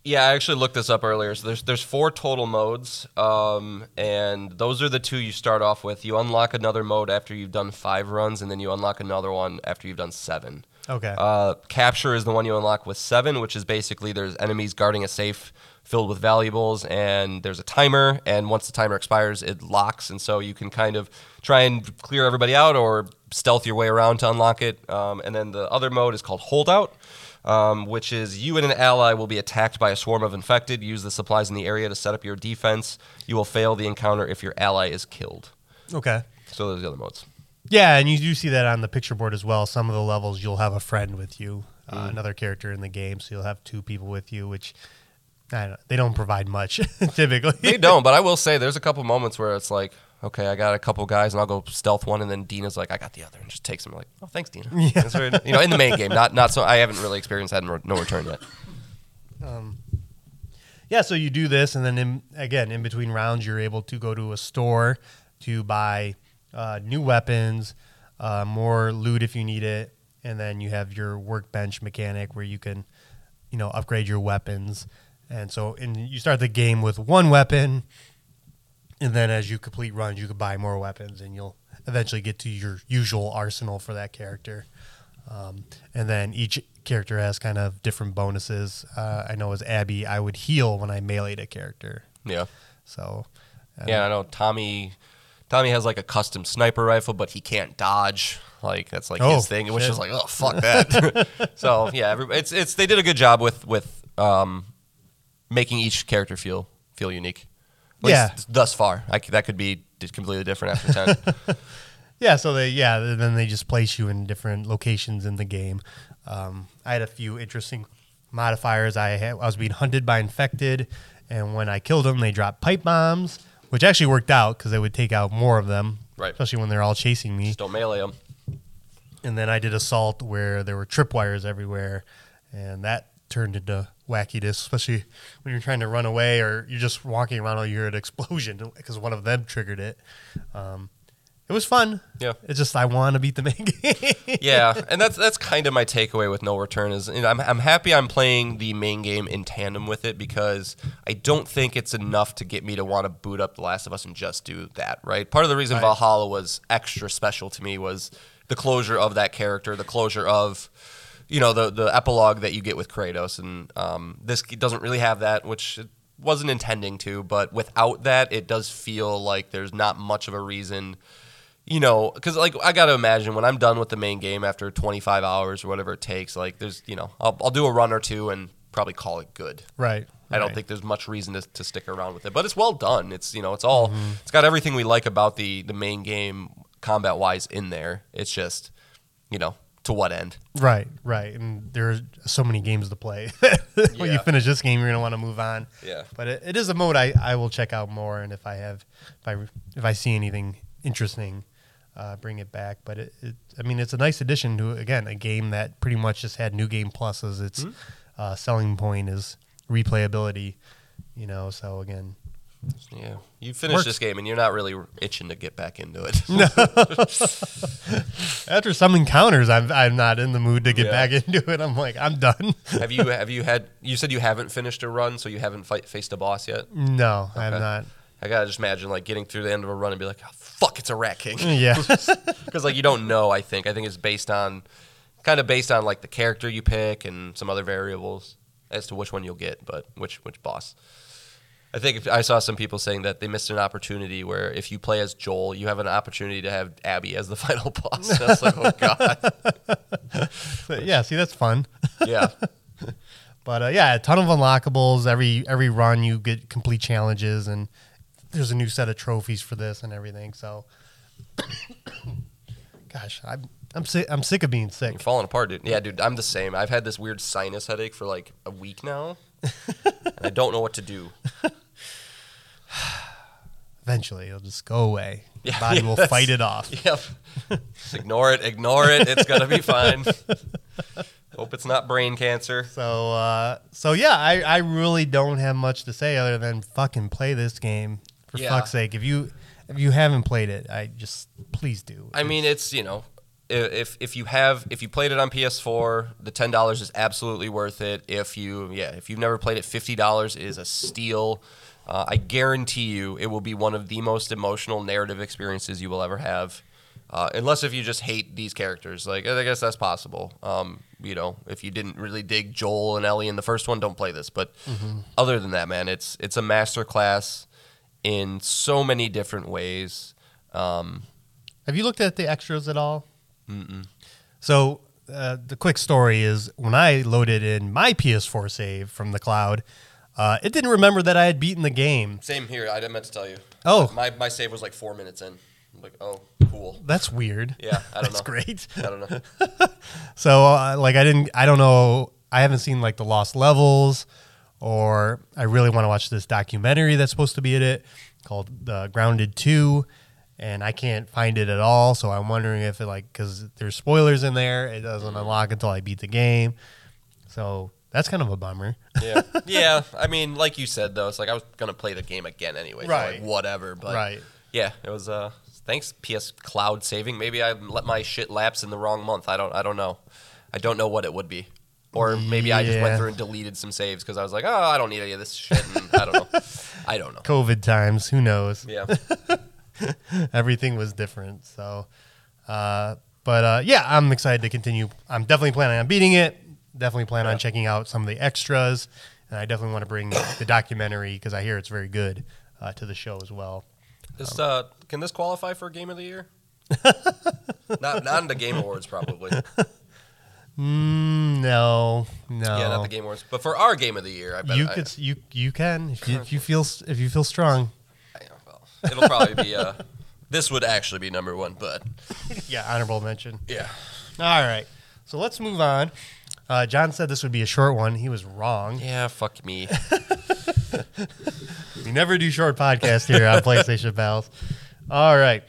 Yeah, I actually looked this up earlier. So there's there's four total modes, um, and those are the two you start off with. You unlock another mode after you've done five runs, and then you unlock another one after you've done seven. Okay. Uh, capture is the one you unlock with seven, which is basically there's enemies guarding a safe filled with valuables, and there's a timer. And once the timer expires, it locks, and so you can kind of try and clear everybody out or stealth your way around to unlock it. Um, and then the other mode is called Holdout. Um, which is you and an ally will be attacked by a swarm of infected. Use the supplies in the area to set up your defense. You will fail the encounter if your ally is killed. okay. So those are the other modes. Yeah, and you do see that on the picture board as well. Some of the levels you'll have a friend with you, uh, another character in the game, so you'll have two people with you, which I don't, they don't provide much <laughs> typically. They don't, but I will say there's a couple moments where it's like, okay, I got a couple guys and I'll go stealth one, and then Dina's like, I got the other, and just takes them. Like, oh, thanks, Dina. Yeah. You know, in the main game, not not so. I haven't really experienced that in Re- No Return yet. Um, Yeah, so you do this, and then in, again, in between rounds, you're able to go to a store to buy uh, new weapons, uh, more loot if you need it, and then you have your workbench mechanic where you can, you know, upgrade your weapons. And so, and you start the game with one weapon, and then as you complete runs, you can buy more weapons, and you'll eventually get to your usual arsenal for that character. Um, and then each character has kind of different bonuses. Uh, I know as Abby, I would heal when I meleeed a character. Yeah, So, uh, yeah. I know Tommy. Tommy has like a custom sniper rifle, but he can't dodge. Like that's like Oh, his thing, which shit. is like, oh fuck that. <laughs> so yeah, every, it's it's they did a good job with with um, making each character feel feel unique. Yeah. thus far, I that could be completely different after ten. <laughs> yeah. So they, yeah, then they just place you in different locations in the game. Um, I had a few interesting modifiers. I had, I was being hunted by infected, and when I killed them, they dropped pipe bombs, which actually worked out because they would take out more of them, Right. Especially when they're all chasing me. Just don't melee them. and then I did assault where there were tripwires everywhere, and that turned into wackiness, especially when you're trying to run away or you're just walking around and you hear an explosion <laughs> because one of them triggered it. Um, it was fun. Yeah. It's just I want to beat the main <laughs> game. yeah, and that's that's kind of my takeaway with No Return is you know, I'm I'm happy I'm playing the main game in tandem with it because I don't think it's enough to get me to want to boot up The Last of Us and just do that. Right. Part of the reason Right. Valhalla was extra special to me was the closure of that character, the closure of you know the the epilogue that you get with Kratos, and um, this doesn't really have that, which it wasn't intending to. But without that, it does feel like there's not much of a reason you know, because like I got to imagine when I'm done with the main game after 25 hours or whatever it takes, like there's, you know, I'll, I'll do a run or two and probably call it good. right. I don't right. think there's much reason to, to stick around with it, but it's well done. It's you know, it's all Mm-hmm. it's got everything we like about the the main game combat wise in there. It's just, you know, to what end? Right, right. And there are so many games to play. <laughs> when you finish this game, you're gonna want to move on. Yeah. But it, it is a mode I, I will check out more, and if I have if I if I see anything interesting, uh, bring it back. But it, it I mean it's a nice addition to again a game that pretty much just had new game pluses. Its Hmm? uh, selling point is replayability. You know, so again, Yeah, you finish Works. this game and you're not really itching to get back into it. No. <laughs> After some encounters, I'm I'm not in the mood to get Yeah. back into it. I'm like I'm done. have you have you had? You said you haven't finished a run, so you haven't fight, faced a boss yet. no, Okay. not. I gotta just imagine like getting through the end of a run and be like, oh, "Fuck, it's a rat king," <laughs> Yeah. <laughs> because like you don't know. I think I think it's based on kind of based on like the character you pick and some other variables as to which one you'll get, but which which boss. I think I saw some people saying that they missed an opportunity where if you play as Joel, you have an opportunity to have Abby as the <laughs> final boss. And I was like, oh <laughs> god, yeah, see, that's fun. <laughs> yeah, But uh, yeah, a ton of unlockables. Every every run, you get complete challenges, and there's a new set of trophies for this and everything. So, <coughs> gosh, I'm I'm sick. I'm sick of being sick. you're falling apart, dude. Yeah, dude, I'm the same. I've had this weird sinus headache for like a week now, and I don't know what to do. <sighs> Eventually, it'll just go away. Yeah, body yeah, will fight it off. <laughs> Yep, just ignore it. Ignore it. It's gonna be fine. <laughs> Hope it's not brain cancer. So, uh, so yeah, I, I really don't have much to say other than fucking play this game for Yeah. fuck's sake. If you if you haven't played it, I just please do. I mean, it's you know, if if you have if you played it on PS4, the ten dollars is absolutely worth it. If you yeah, if you've never played it, fifty dollars is a steal. Uh, I guarantee you, it will be one of the most emotional narrative experiences you will ever have. Uh, unless if you just hate these characters, like I guess that's possible. Um, you know, if you didn't really dig Joel and Ellie in the first one, don't play this. But other than that, man, it's it's a masterclass in so many different ways. Um, Have you looked at the extras at all? So uh, the quick story is when I loaded in my PS4 save from the cloud, uh, it didn't remember that I had beaten the game. Same here. I didn't meant to tell you. Oh. my my save was like four minutes in. I'm like, oh, cool. That's weird. Yeah, I don't <laughs> That's know. great. I don't know. <laughs> So uh, like I didn't I don't know I haven't seen like the lost levels or I really want to watch this documentary that's supposed to be in it called uh, Grounded 2 and I can't find it at all so I'm wondering if it like cuz there's spoilers in there it doesn't unlock until I beat the game. So that's kind of a bummer. Yeah, <laughs> yeah. I mean, like you said though, it's like I was gonna play the game again anyway. So Right. like, whatever. But Right. Yeah, it was. Uh, thanks PS Cloud saving. Maybe I let my shit lapse in the wrong month. I don't. I don't know. I don't know what it would be. Or maybe I just went through and deleted some saves because I was like, oh, I don't need any of this shit. And I don't know. <laughs> I don't know. COVID times, who knows? Yeah. <laughs> everything was different. So, uh, but uh, yeah, I'm excited to continue. I'm definitely planning on beating it. Definitely plan on checking out some of the extras, and I definitely want to bring the <coughs> documentary because I hear it's very good uh, to the show as well. This uh, can this qualify for Game of the Year? <laughs> not not in the Game Awards probably. <laughs> Mm, no, no. Yeah, not the Game Awards, but for our Game of the Year, I bet you I- could, you you can if you, if you feel if you feel strong. Well, it'll probably be. Uh, this would actually be number one, but <laughs> Yeah, honorable mention. yeah. All right, so let's move on. Uh, John said this would be a short one. He was wrong. Yeah, fuck me. <laughs> We never do short podcasts here on PlayStation Pals. All right.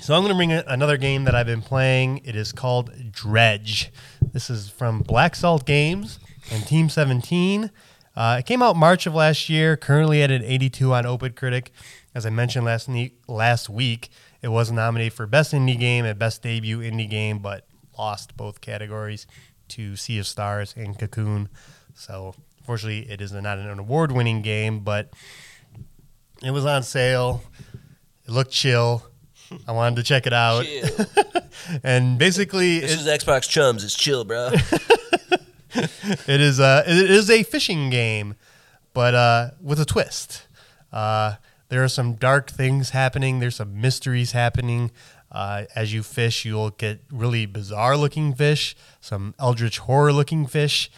So I'm going to bring another game that I've been playing. It is called Dredge. This is from Black Salt Games and Team 17. Uh, it came out March of last year. Currently at an 82 on Open Critic. As I mentioned last ne- last week, it was nominated for Best Indie Game and Best Debut Indie Game, but lost both categories to Sea of Stars and Cocoon. So, unfortunately, it is not an award-winning game, but it was on sale. It looked chill. I wanted to check it out, <laughs> and basically, this it, is Xbox Chums. It's chill, bro. <laughs> it is a it is a fishing game, but uh, with a twist. Uh, there are some dark things happening. There's some mysteries happening. Uh, as you fish, you'll get really bizarre looking fish, some eldritch horror looking fish,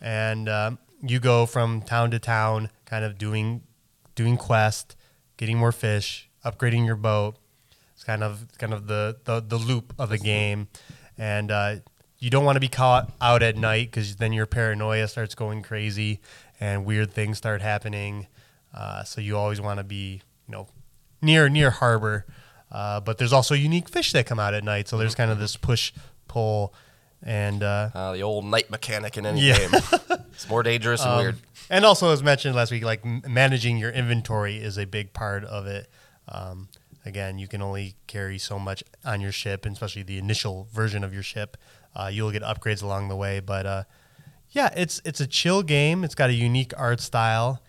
and um, you go from town to town, kind of doing doing quest, getting more fish, upgrading your boat. It's kind of kind of the the, the loop of the game, and uh, you don't want to be caught out at night because then your paranoia starts going crazy and weird things start happening. Uh, so you always want to be you know near near harbor, uh, but there's also unique fish that come out at night. So there's kind of this push pull, and uh, Uh, the old night mechanic in any Yeah. game. <laughs> It's more dangerous and um, weird. And also, as mentioned last week, like m- managing your inventory is a big part of it. Um, again, you can only carry so much on your ship, and especially the initial version of your ship. Uh, you'll get upgrades along the way, but uh, yeah, it's it's a chill game. It's got a unique art style.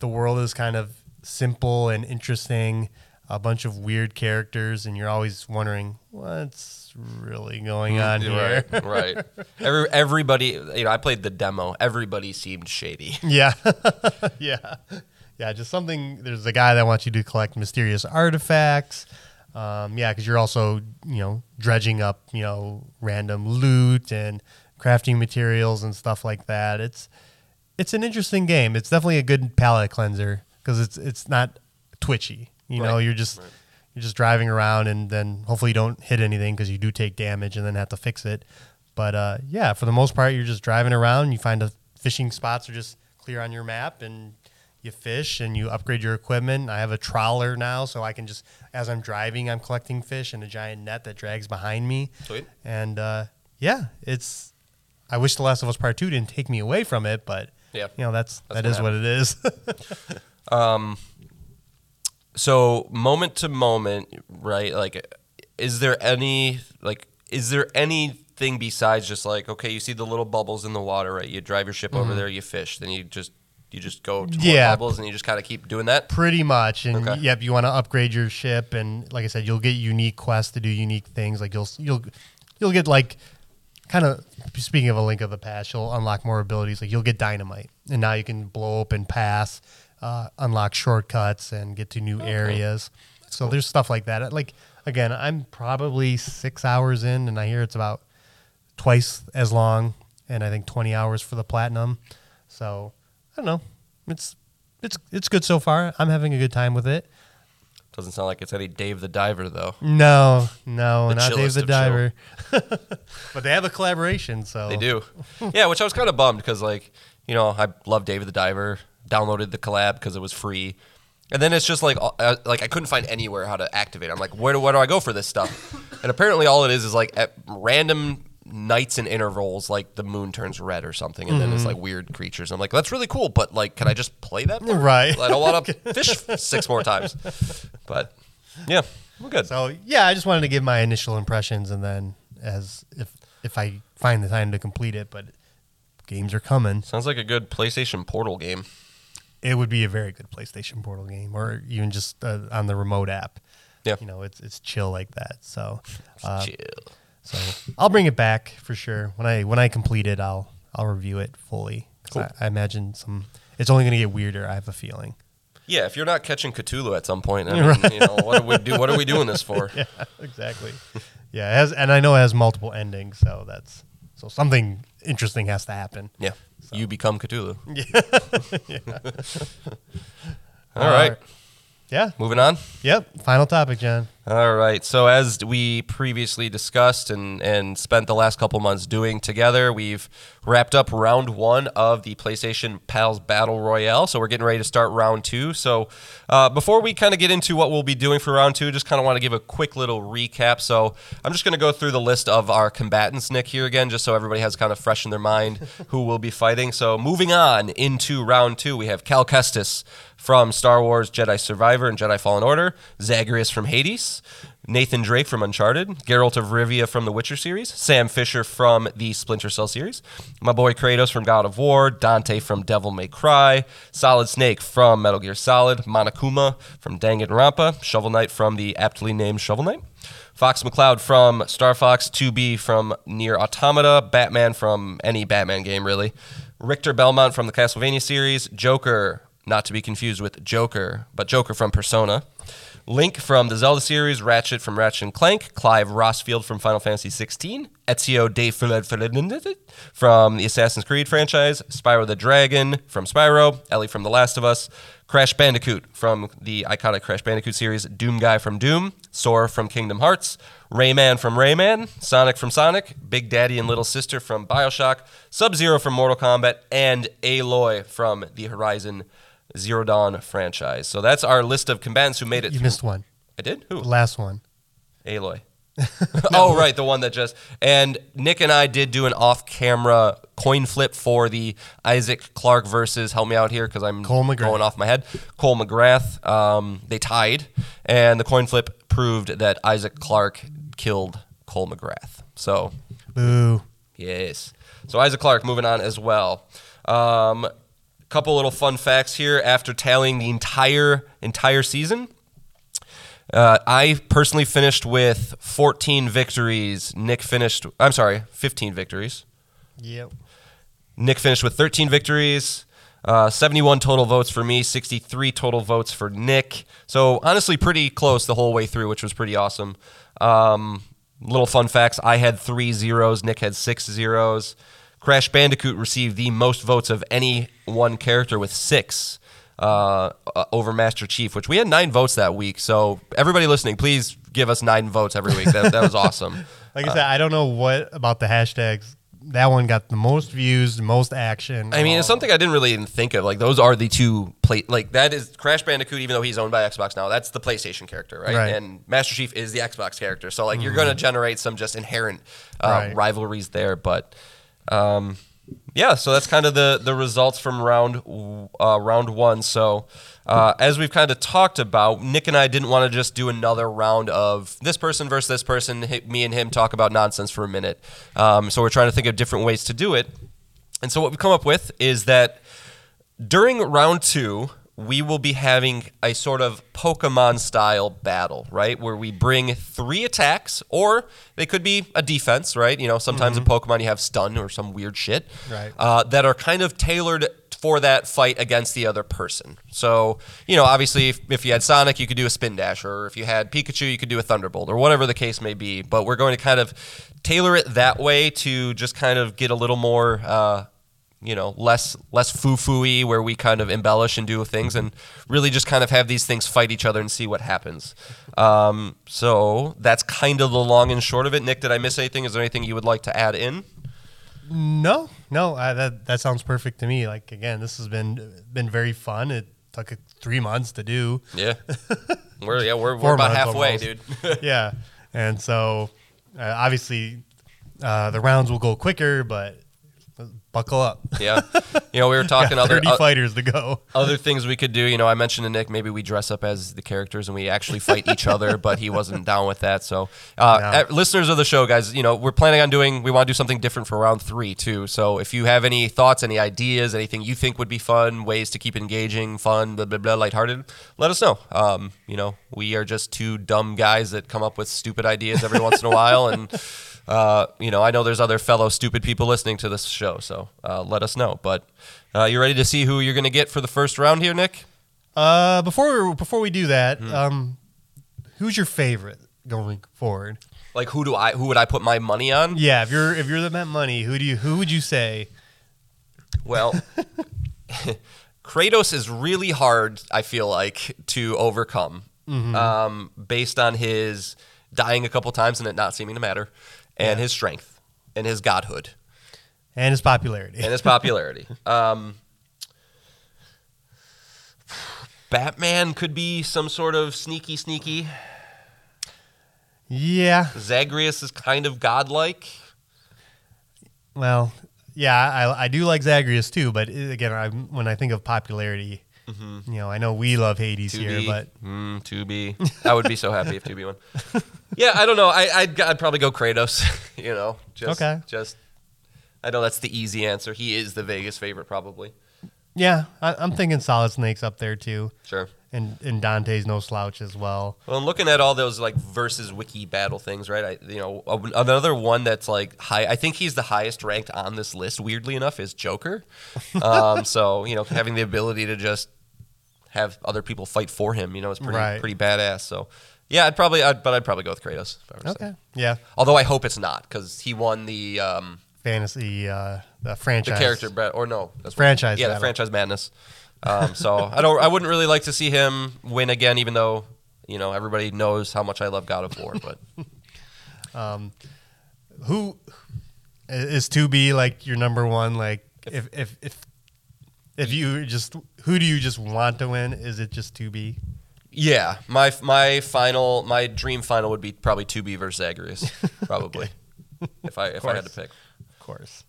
The world is kind of simple and interesting. A bunch of weird characters, and you're always wondering what's really going on here. Right, <laughs> right. Every, everybody, you know, I played the demo. Everybody seemed shady. <laughs> Yeah, <laughs> yeah, yeah, just something. There's a guy that wants you to collect mysterious artifacts. Um, yeah, because you're also you know dredging up you know random loot and crafting materials and stuff like that. It's it's an interesting game. It's definitely a good palate cleanser because it's it's not twitchy. You know, you're just you're just driving around and then hopefully you don't hit anything because you do take damage and then have to fix it. But uh, yeah, for the most part, you're just driving around. You find the fishing spots are just clear on your map and you fish and you upgrade your equipment. I have a trawler now, so I can just as I'm driving, I'm collecting fish in a giant net that drags behind me. Sweet. And uh, yeah, it's. I wish The Last of Us Part Two didn't take me away from it, but Yeah. you know that's, That's that what is what it is. <laughs> So moment to moment, right? Like, is there any like is there anything besides just like okay, you see the little bubbles in the water, right? You drive your ship over mm-hmm. there, you fish, then you just you just go to more Yeah. bubbles and you just kind of keep doing that. Pretty much, and Okay. yep, you want to upgrade your ship, and like I said, you'll get unique quests to do unique things. Like you'll you'll you'll get like kind of speaking of a link of the past, you'll unlock more abilities. Like you'll get dynamite, and now you can blow open pass, uh, unlock shortcuts, and get to new areas. So there's stuff like that. Like again, I'm probably six hours in, and I hear it's about twice as long, and I think 20 hours for the platinum. So I don't know. It's it's it's good so far. I'm having a good time with it. Doesn't sound like it's any Dave the Diver though. No, no, The not Dave the. Diver. <laughs> but they have a collaboration, so They do. yeah, which I was kind of bummed because, like, you know, I love Dave the Diver. Downloaded the collab because it was free, and then it's just like, uh, like I couldn't find anywhere how to activate. it. I'm like, where do where do I go for this stuff? and apparently, all it is is like at random nights and intervals, like the moon turns red or something, and then it's like weird creatures. I'm like, that's really cool, but like, can I just play that? part? Right. I don't want to <laughs> fish six more times. But yeah, we're good. So yeah, I just wanted to give my initial impressions, and then as if if I find the time to complete it, but games are coming. Sounds like a good PlayStation Portal game. It would be a very good PlayStation Portal game, or even just uh, on the remote app. Yeah. you know, it's it's chill like that. So, uh, Chill. so I'll bring it back for sure when I when I complete it. I'll I'll review it fully. Cool. I, I imagine some. It's only going to get weirder. I have a feeling. Yeah, if you're not catching Cthulhu at some point, I <laughs> mean, you know, what are we do? What are we doing this for? <laughs> yeah, exactly. yeah, it has, and I know it has multiple endings, so that's so something interesting has to happen. Yeah, you become Cthulhu. <laughs> All <laughs> All right, right. Yeah. moving on. Yep. Final topic, John. All right. So as we previously discussed and, and spent the last couple months doing together, we've wrapped up round one of the PlayStation Pals Battle Royale. So we're getting ready to start round two. So uh, before we kind of get into what we'll be doing for round two, just kind of want to give a quick little recap. So I'm just going to go through the list of our combatants, Nick, here again, just so everybody has kind of fresh in their mind <laughs> who will be fighting. So moving on into round two, we have Cal Kestis from Star Wars Jedi Survivor and Jedi Fallen Order, Zagreus from Hades, Nathan Drake from Uncharted, Geralt of Rivia from the Witcher series, Sam Fisher from the Splinter Cell series, my boy Kratos from God of War, Dante from Devil May Cry, Solid Snake from Metal Gear Solid, Monokuma from Danganronpa, Shovel Knight from the aptly named Shovel Knight, Fox McCloud from Star Fox, 2B from Nier Automata, Batman from any Batman game, really. Richter Belmont from the Castlevania series, Joker, not to be confused with Joker, but Joker from Persona. Link from the Zelda series, Ratchet from Ratchet and Clank, Clive Rosfield from Final Fantasy XVI, Ezio de Filed from the Assassin's Creed franchise, Spyro the Dragon from Spyro, Ellie from The Last of Us, Crash Bandicoot from the iconic Crash Bandicoot series, Doom Guy from Doom, Sora from Kingdom Hearts, Rayman from Rayman, Sonic from Sonic, Big Daddy and Little Sister from Bioshock, Sub Zero from Mortal Kombat, and Aloy from the Horizon Zero Dawn franchise. So that's our list of combatants who made it. You through- missed one. I did? Who? The last one. Aloy. <laughs> <laughs> oh, right, the one that just and Nick and I did do an off-camera coin flip for the Isaac Clarke versus. Help me out here because I'm going off my head. Cole McGrath. Um, they tied, and the coin flip proved that Isaac Clarke killed Cole McGrath. So Boo. Yes. So Isaac Clarke moving on as well. Um, couple little fun facts here. After tallying the entire entire season, uh, I personally finished with 14 victories. Nick finished. I'm sorry, 15 victories. Yep. Nick finished with 13 victories. Uh, 71 total votes for me, 63 total votes for Nick. So honestly, pretty close the whole way through, which was pretty awesome. Um, little fun facts: I had three zeros, Nick had six zeros. Crash Bandicoot received the most votes of any one character with six uh, uh, over Master Chief, which we had nine votes that week. So everybody listening, please give us nine votes every week. That, that was awesome. <laughs> Like I said, I don't know what about the hashtags. That one got the most views, the most action. I mean, it's something I didn't really even think of. Like those are the two play. Like that is Crash Bandicoot, even though he's owned by Xbox now. That's the PlayStation character, right? Right. And Master Chief is the Xbox character. So like you're going to generate some just inherent uh, Right. rivalries there. But um, yeah, so that's kind of the the results from round uh, round one. So. Uh, as we've kind of talked about, Nick and I didn't want to just do another round of this person versus this person. Me and him talk about nonsense for a minute. Um, so we're trying to think of different ways to do it. And so what we've come up with is that during round two, we will be having a sort of Pokemon style battle, right? Where we bring three attacks, or they could be a defense, right? You know, sometimes in Pokemon you have stun or some weird shit, Right. Uh, that are kind of tailored for that fight against the other person. So, you know, obviously, if, if you had Sonic, you could do a spin dash, or if you had Pikachu, you could do a Thunderbolt, or whatever the case may be. But we're going to kind of tailor it that way to just kind of get a little more. Uh, you know, less less foo fooey, where we kind of embellish and do things, and really just kind of have these things fight each other and see what happens. Um, so that's kind of the long and short of it. Nick, did I miss anything? Is there anything you would like to add in? No, no, I, that that sounds perfect to me. Like again, this has been been very fun. It took uh, three months to do. Yeah, <laughs> we're yeah we're, we're about halfway, almost. dude. <laughs> yeah, and so uh, obviously uh, the rounds will go quicker, but buckle up. <laughs> yeah, you know we were <laughs> talking other uh, fighters to go. <laughs> other things we could do. You know, I mentioned to Nick maybe we dress up as the characters and we actually fight each other, but he wasn't down with that. So, uh, No. uh, listeners of the show, guys, you know, we're planning on doing. We want to do something different for round three too. So, if you have any thoughts, any ideas, anything you think would be fun, ways to keep engaging, fun, blah blah blah, lighthearted, let us know. Um, you know, we are just two dumb guys that come up with stupid ideas every once in a while, and uh, you know, I know there's other fellow stupid people listening to this show, so uh, let us know. But uh, you ready to see who you're going to get for the first round here, Nick? Uh, before before we do that, Hmm. um, who's your favorite going forward? Like who do I who would I put my money on? Yeah, if you're if you're the Met Money, who do you who would you say? Well, <laughs> Kratos is really hard. I feel like to overcome, um, based on his dying a couple times and it not seeming to matter, and his strength and his godhood And his popularity. and his popularity. <laughs> um, Batman could be some sort of sneaky, sneaky. yeah, Zagreus is kind of godlike. well, yeah, I I do like Zagreus too, but uh, again, I, when I think of popularity, you know, I know we love Hades here, 2B. but mm, 2B. I would be so happy if 2B won. <laughs> Yeah, I don't know. I, I'd, I'd probably go Kratos. <laughs> You know, just Okay. just. I know that's the easy answer. He is the Vegas favorite, probably. yeah, I, I'm thinking Solid Snake's up there too, Sure. And and Dante's no slouch as well. Well, I'm looking at all those like versus wiki battle things, right? I, you know, another one that's like high. I think he's the highest ranked on this list. Weirdly enough, is Joker. <laughs> Um, so you know, having the ability to just have other people fight for him, you know, is pretty Right. pretty badass. So yeah, I'd probably, I'd, but I'd probably go with Kratos. If I were to say. Okay, yeah, Although I hope it's not because he won the um, fantasy uh, the franchise, the character or no that's Franchise yeah the franchise madness. Um, so I don't I wouldn't really like to see him win again, even though you know everybody knows how much I love God of War. But <laughs> who is to be like your number one like if if if if you just who do you just want to win is it just to be yeah, my my final my dream final would be probably to be versus Zagreus, <laughs> probably if I if I had to pick. of course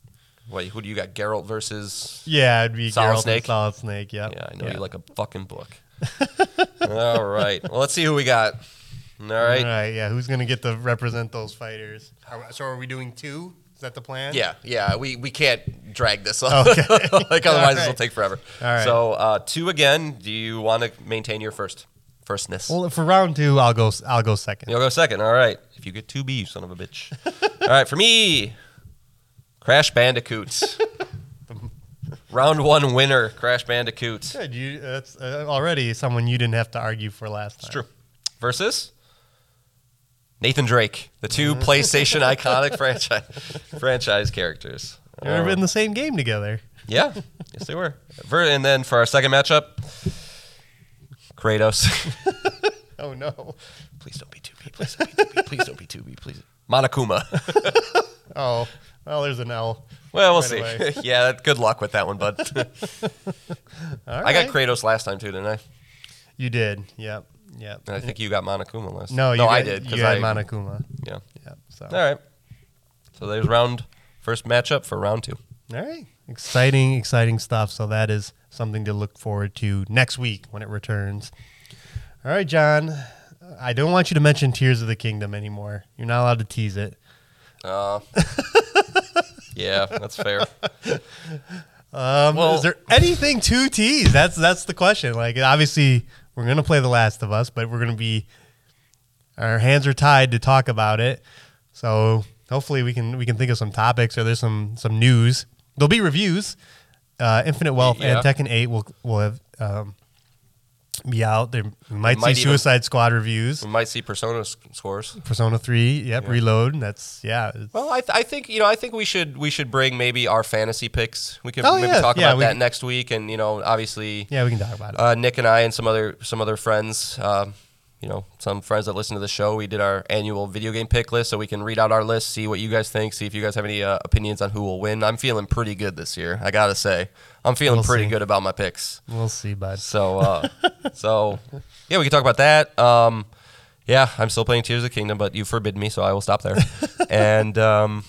Wait, who do you got? Geralt versus yeah it'd be Solid Geralt Snake? solid snake yeah Yeah, I know you like a fucking book. <laughs> All right. Well, let's see who we got. All right. all right yeah who's gonna get to represent those fighters so are we doing two is that the plan Yeah, yeah. We we can't drag this on. Okay. <laughs> like otherwise All this will take forever. All right. So uh, two again. Do you want to maintain your first firstness? well for round two i'll go i'll go second You'll go second. All right. If you get two B, you son of a bitch. <laughs> All right. For me, Crash Bandicoot. <laughs> Round one winner, Crash Bandicoot. Good. You that's uh, already someone you didn't have to argue for last time. It's true. Versus Nathan Drake, the two PlayStation <laughs> iconic franchise franchise characters. You've ever been in the same game together. Yeah, yes they were. Ver- And then for our second matchup, Kratos. <laughs> Oh no. please don't be 2B. Please don't be 2B. Please don't be 2B. Please. Monokuma. Oh well, there's an L. well, we'll Right see. <laughs> yeah, good luck with that one, bud. All <laughs> I got. Kratos last time too, didn't I? You did. Yep. Yep. And I think you got Monokuma last. No, you no, got, I did You because had I. Monokuma. yeah. Yep. So. All right. So there's round first matchup for round two. All right. Exciting, exciting stuff. So that is something to look forward to next week when it returns. All right, John. I don't want you to mention Tears of the Kingdom anymore. You're not allowed to tease it. Uh, <laughs> yeah, that's fair. <laughs> Um, Well- is there anything to tease? That's that's the question. Like, obviously, we're gonna play The Last of Us, but we're gonna be our hands are tied to talk about it. So hopefully, we can we can think of some topics or there's some some news. There'll be reviews. Uh, Infinite Wealth Yeah. and Tekken Eight will will have um, be out. There we might, Might see even- Suicide Squad reviews. We might see Persona scores. Persona Three, yep, Reload. That's yeah. Well, I, th- I think you know I think we should we should bring maybe our fantasy picks. We can Oh, maybe yeah. talk Yeah, about that next week, and you know obviously yeah, we can talk about it. uh, Nick and I and some other some other friends, um, you know, some friends that listen to the show. We did our annual video game pick list, so we can read out our list, see what you guys think, see if you guys have any uh, opinions on who will win. I'm feeling pretty good this year. I gotta say, I'm feeling We'll pretty see. good about my picks. we'll see, bud. So, uh, so yeah, we can talk about that. Um, yeah, I'm still playing Tears of the Kingdom, but you forbid me, so I will stop there. <laughs> and um,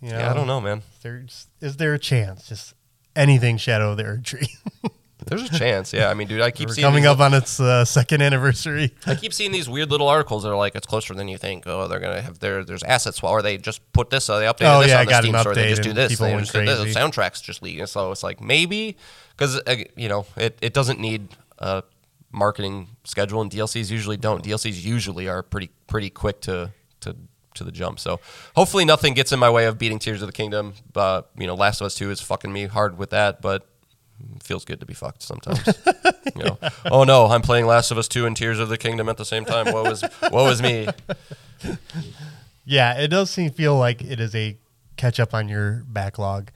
You yeah, I don't know, man. There's, is there a chance? Just anything Shadow of the Erdtree. <laughs> There's a chance. Yeah, I mean, dude, I <laughs> keep We're seeing coming these, up on its uh, second anniversary. <laughs> I keep seeing these weird little articles that are like, it's closer than you think. Oh, they're gonna have their there's asset swap, or they just put this, uh, they updated Oh, this yeah, I on the got Steam store. They just do this. people They went just did this. The soundtrack's just leaking. So it's like maybe because uh, you know it, it doesn't need a marketing schedule, and DLCs usually don't. DLCs usually are pretty pretty quick to to to the jump. So hopefully nothing gets in my way of beating Tears of the Kingdom. But you know, Last of Us Two is fucking me hard with that, but. Feels good to be fucked sometimes. you know, <laughs> oh no, I'm playing Last of Us Two and Tears of the Kingdom at the same time. Woe is woe is me. <laughs> Yeah, it does seem feel like it is a catch up on your backlog.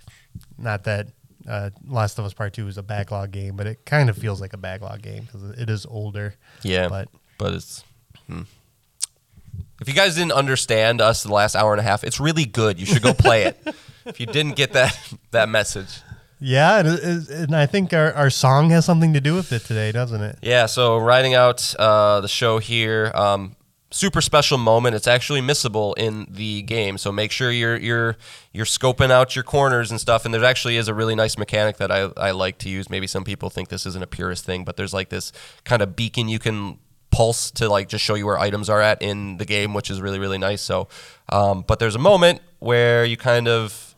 Not that uh, Last of Us Part Two is a backlog game, but it kind of feels like a backlog game because it is older. Yeah, but but it's. hmm. If you guys didn't understand us the last hour and a half, it's really good. You should go play it. <laughs> if you didn't get that that message, yeah, and, I think our, our song has something to do with it today, doesn't it? yeah. So riding out uh, the show here, um, super special moment. It's actually missable in the game, so make sure you're you're you're scoping out your corners and stuff. And there actually is a really nice mechanic that I I like to use. Maybe some people think this isn't a purist thing, but there's like this kind of beacon you can pulse to like just show you where items are at in the game, which is really really nice. So, um, but there's a moment where you kind of.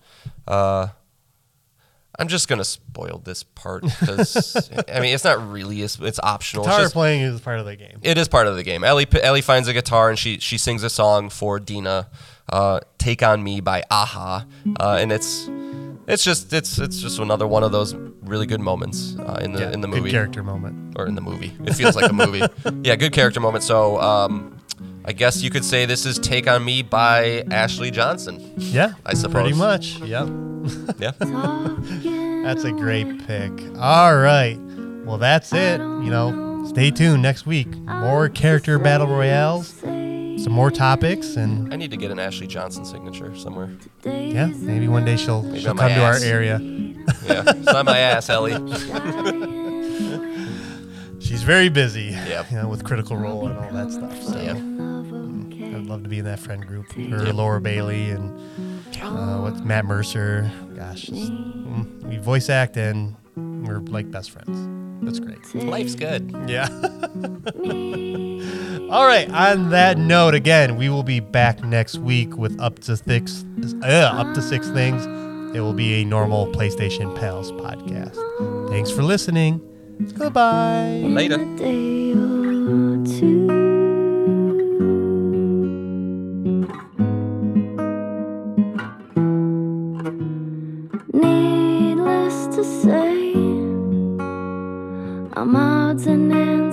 Uh, I'm just gonna spoil this part because <laughs> I mean it's not really it's, it's optional. It's Guitar just- playing is part of the game. it is part of the game. Ellie Ellie finds a guitar and she she sings a song for Dina, uh, "Take on Me" by a-ha, uh, and it's it's just it's it's just another one of those really good moments uh, in the Yeah, in the good movie character moment. or in the movie. It feels like a movie. <laughs> Yeah, good character moment. So um, I guess you could say this is "Take on Me" by Ashley Johnson. Yeah, I suppose. pretty much. Yep. <laughs> Yeah. That's a great pick. All right. Well, that's it. You know, stay tuned next week. More character battle royales, some more topics, and I need to get an Ashley Johnson signature somewhere. yeah, maybe one day she'll she'll come my to our area. Yeah, sign my ass, Ellie. <laughs> She's very busy. Yep. You know, with Critical Role and all that stuff. So Yeah. I'd love to be in that friend group. Her, Laura Bailey, and uh, what's Matt Mercer. Gosh, just, mm, we voice act and we're like best friends. That's great. Life's good. Yeah. <laughs> <laughs> All right. On that note, again, we will be back next week with up to six, uh, up to six things. It will be a normal PlayStation Pals podcast. Thanks for listening. Goodbye. Later. Needless to say, I'm odds and ends.